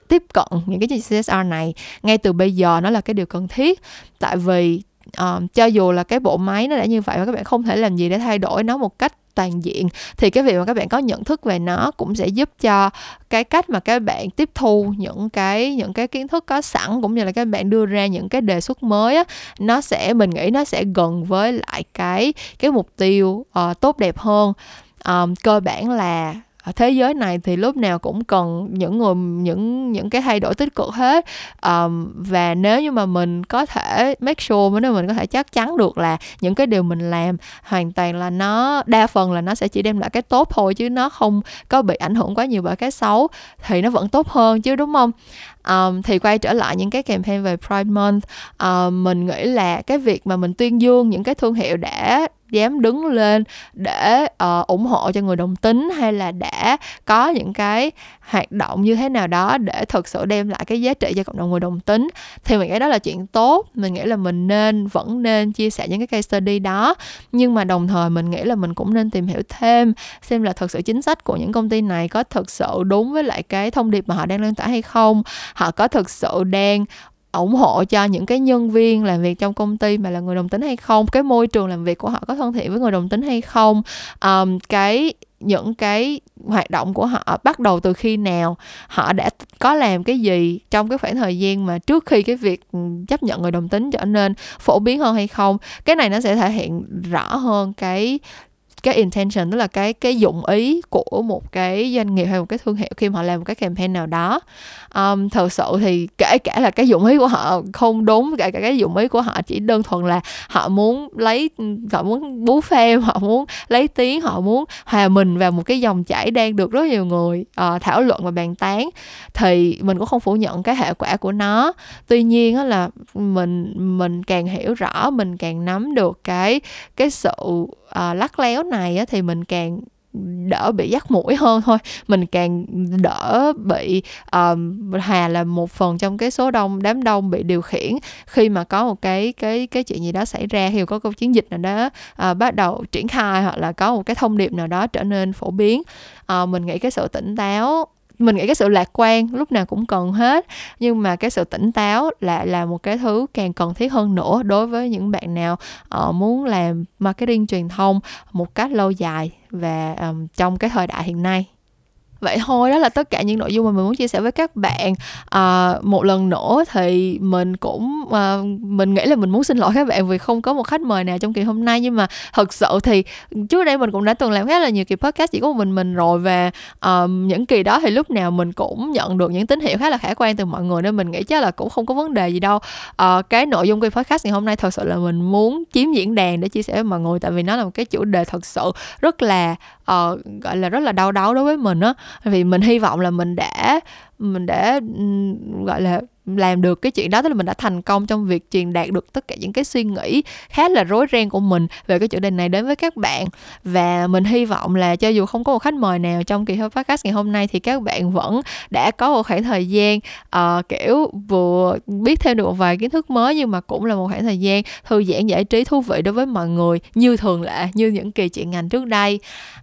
tiếp cận những cái CSR này ngay từ bây giờ nó là cái điều cần thiết. Tại vì um, cho dù là cái bộ máy nó đã như vậy và các bạn không thể làm gì để thay đổi nó một cách toàn diện thì cái việc mà các bạn có nhận thức về nó cũng sẽ giúp cho cái cách mà các bạn tiếp thu những cái những cái kiến thức có sẵn cũng như là các bạn đưa ra những cái đề xuất mới á nó sẽ mình nghĩ nó sẽ gần với lại cái cái mục tiêu uh, tốt đẹp hơn. Um, cơ bản là ở thế giới này thì lúc nào cũng cần những người những những cái thay đổi tích cực hết. Um, và nếu như mà mình có thể make sure nếu mình có thể chắc chắn được là những cái điều mình làm hoàn toàn là nó đa phần là nó sẽ chỉ đem lại cái tốt thôi chứ nó không có bị ảnh hưởng quá nhiều bởi cái xấu thì nó vẫn tốt hơn chứ đúng không? Um, thì quay trở lại những cái campaign về Pride Month uh, mình nghĩ là cái việc mà mình tuyên dương những cái thương hiệu đã dám đứng lên để uh, ủng hộ cho người đồng tính hay là đã có những cái hoạt động như thế nào đó để thực sự đem lại cái giá trị cho cộng đồng người đồng tính. Thì mình nghĩ đó là chuyện tốt mình nghĩ là mình nên vẫn nên chia sẻ những cái case study đó. Nhưng mà đồng thời mình nghĩ là mình cũng nên tìm hiểu thêm xem là thực sự chính sách của những công ty này có thực sự đúng với lại cái thông điệp mà họ đang lan tỏa hay không. Họ có thực sự đang ủng hộ cho những cái nhân viên làm việc trong công ty mà là người đồng tính hay không? Cái môi trường làm việc của họ có thân thiện với người đồng tính hay không? Um, cái những cái hoạt động của họ, bắt đầu từ khi nào, họ đã có làm cái gì trong cái khoảng thời gian mà trước khi cái việc chấp nhận người đồng tính trở nên phổ biến hơn hay không, cái này nó sẽ thể hiện rõ hơn cái cái intention tức là cái cái dụng ý của một cái doanh nghiệp hay một cái thương hiệu khi mà họ làm một cái campaign nào đó. Um, thật sự thì kể cả là cái dụng ý của họ không đúng kể cả cái dụng ý của họ chỉ đơn thuần là họ muốn lấy họ muốn bú phê họ muốn lấy tiếng họ muốn hòa mình vào một cái dòng chảy đang được rất nhiều người uh, thảo luận và bàn tán. Thì mình cũng không phủ nhận cái hệ quả của nó. Tuy nhiên là mình mình càng hiểu rõ mình càng nắm được cái cái sự uh, lắc léo này á, thì mình càng đỡ bị dắt mũi hơn thôi. Mình càng đỡ bị um, hà là một phần trong cái số đông đám đông bị điều khiển. Khi mà có một cái cái cái chuyện gì đó xảy ra khi có câu chiến dịch nào đó uh, bắt đầu triển khai hoặc là có một cái thông điệp nào đó trở nên phổ biến uh, mình nghĩ cái sự tỉnh táo mình nghĩ cái sự lạc quan lúc nào cũng cần hết nhưng mà cái sự tỉnh táo lại là một cái thứ càng cần thiết hơn nữa đối với những bạn nào uh, muốn làm marketing truyền thông một cách lâu dài và um, trong cái thời đại hiện nay vậy thôi đó là tất cả những nội dung mà mình muốn chia sẻ với các bạn. À, một lần nữa thì mình cũng à, mình nghĩ là mình muốn xin lỗi các bạn vì không có một khách mời nào trong kỳ hôm nay. Nhưng mà thật sự thì trước đây mình cũng đã từng làm khá là nhiều kỳ podcast chỉ có một mình mình rồi và à, những kỳ đó thì lúc nào mình cũng nhận được những tín hiệu khá là khả quan từ mọi người nên mình nghĩ chắc là cũng không có vấn đề gì đâu. À, cái nội dung kỳ podcast ngày hôm nay thật sự là mình muốn chiếm diễn đàn để chia sẻ với mọi người tại vì nó là một cái chủ đề thật sự rất là uh, gọi là rất là đau đớn đối với mình á vì mình hy vọng là mình đã mình đã gọi là làm được cái chuyện đó tức là mình đã thành công trong việc truyền đạt được tất cả những cái suy nghĩ khá là rối ren của mình về cái chủ đề này đến với các bạn. Và mình hy vọng là cho dù không có một khách mời nào trong kỳ podcast ngày hôm nay thì các bạn vẫn đã có một khoảng thời gian uh, kiểu vừa biết thêm được một vài kiến thức mới nhưng mà cũng là một khoảng thời gian thư giãn giải trí thú vị đối với mọi người như thường lệ như những kỳ chuyện ngành trước đây.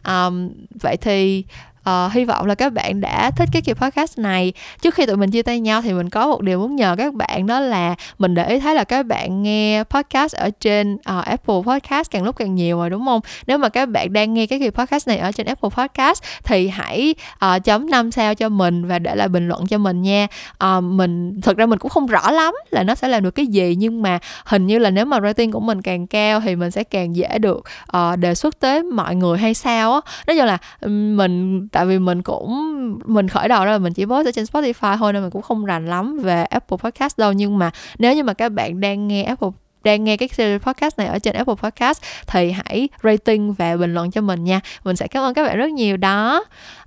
Um, vậy thì uh, hy vọng là các bạn đã thích cái kỳ podcast này. Trước khi tụi mình chia tay nhau thì mình có một điều muốn nhờ các bạn đó là mình để ý thấy là các bạn nghe podcast ở trên uh, Apple Podcast càng lúc càng nhiều rồi đúng không? Nếu mà các bạn đang nghe cái kỳ podcast này ở trên Apple Podcast thì hãy uh, chấm 5 sao cho mình và để lại bình luận cho mình nha. Uh, mình thực ra mình cũng không rõ lắm là nó sẽ làm được cái gì nhưng mà hình như là nếu mà rating của mình càng cao thì mình sẽ càng dễ được uh, đề xuất tới mọi người hay sao á. Nói chung là mình tại vì mình cũng, mình khởi đầu ra là mình chỉ post ở trên Spotify thôi nên mình cũng không rành lắm về Apple Podcast đâu. Nhưng mà nếu như mà các bạn đang nghe Apple, đang nghe cái series podcast này ở trên Apple Podcast thì hãy rating và bình luận cho mình nha. Mình sẽ cảm ơn các bạn rất nhiều đó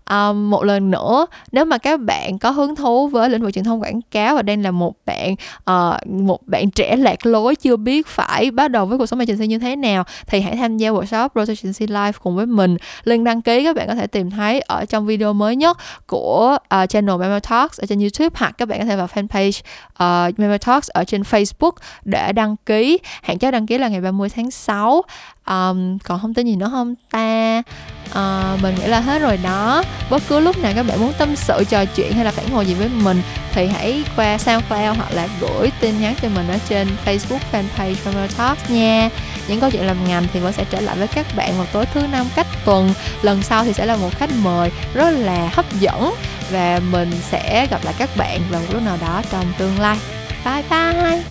um, một lần nữa nếu mà các bạn có hứng thú với lĩnh vực truyền thông quảng cáo và đang là một bạn uh, một bạn trẻ lạc lối chưa biết phải bắt đầu với cuộc sống agency như thế nào thì hãy tham gia workshop Rose Agency Live cùng với mình. Link đăng ký các bạn có thể tìm thấy ở trong video mới nhất của uh, channel Memo Talks ở trên YouTube hoặc các bạn có thể vào fanpage uh, Memo Talks ở trên Facebook để đăng ký. Hạn chế đăng ký là ngày 30 tháng 6 um, còn thông tin gì nữa không ta? Uh, mình nghĩ là hết rồi đó. Bất cứ lúc nào các bạn muốn tâm sự trò chuyện hay là phản hồi gì với mình thì hãy qua SoundCloud hoặc là gửi tin nhắn cho mình ở trên Facebook fanpage Family Talks nha. Những câu chuyện làm ngành thì vẫn sẽ trở lại với các bạn vào tối thứ năm cách tuần. Lần sau thì sẽ là một khách mời rất là hấp dẫn và mình sẽ gặp lại các bạn vào một lúc nào đó trong tương lai. Bye bye!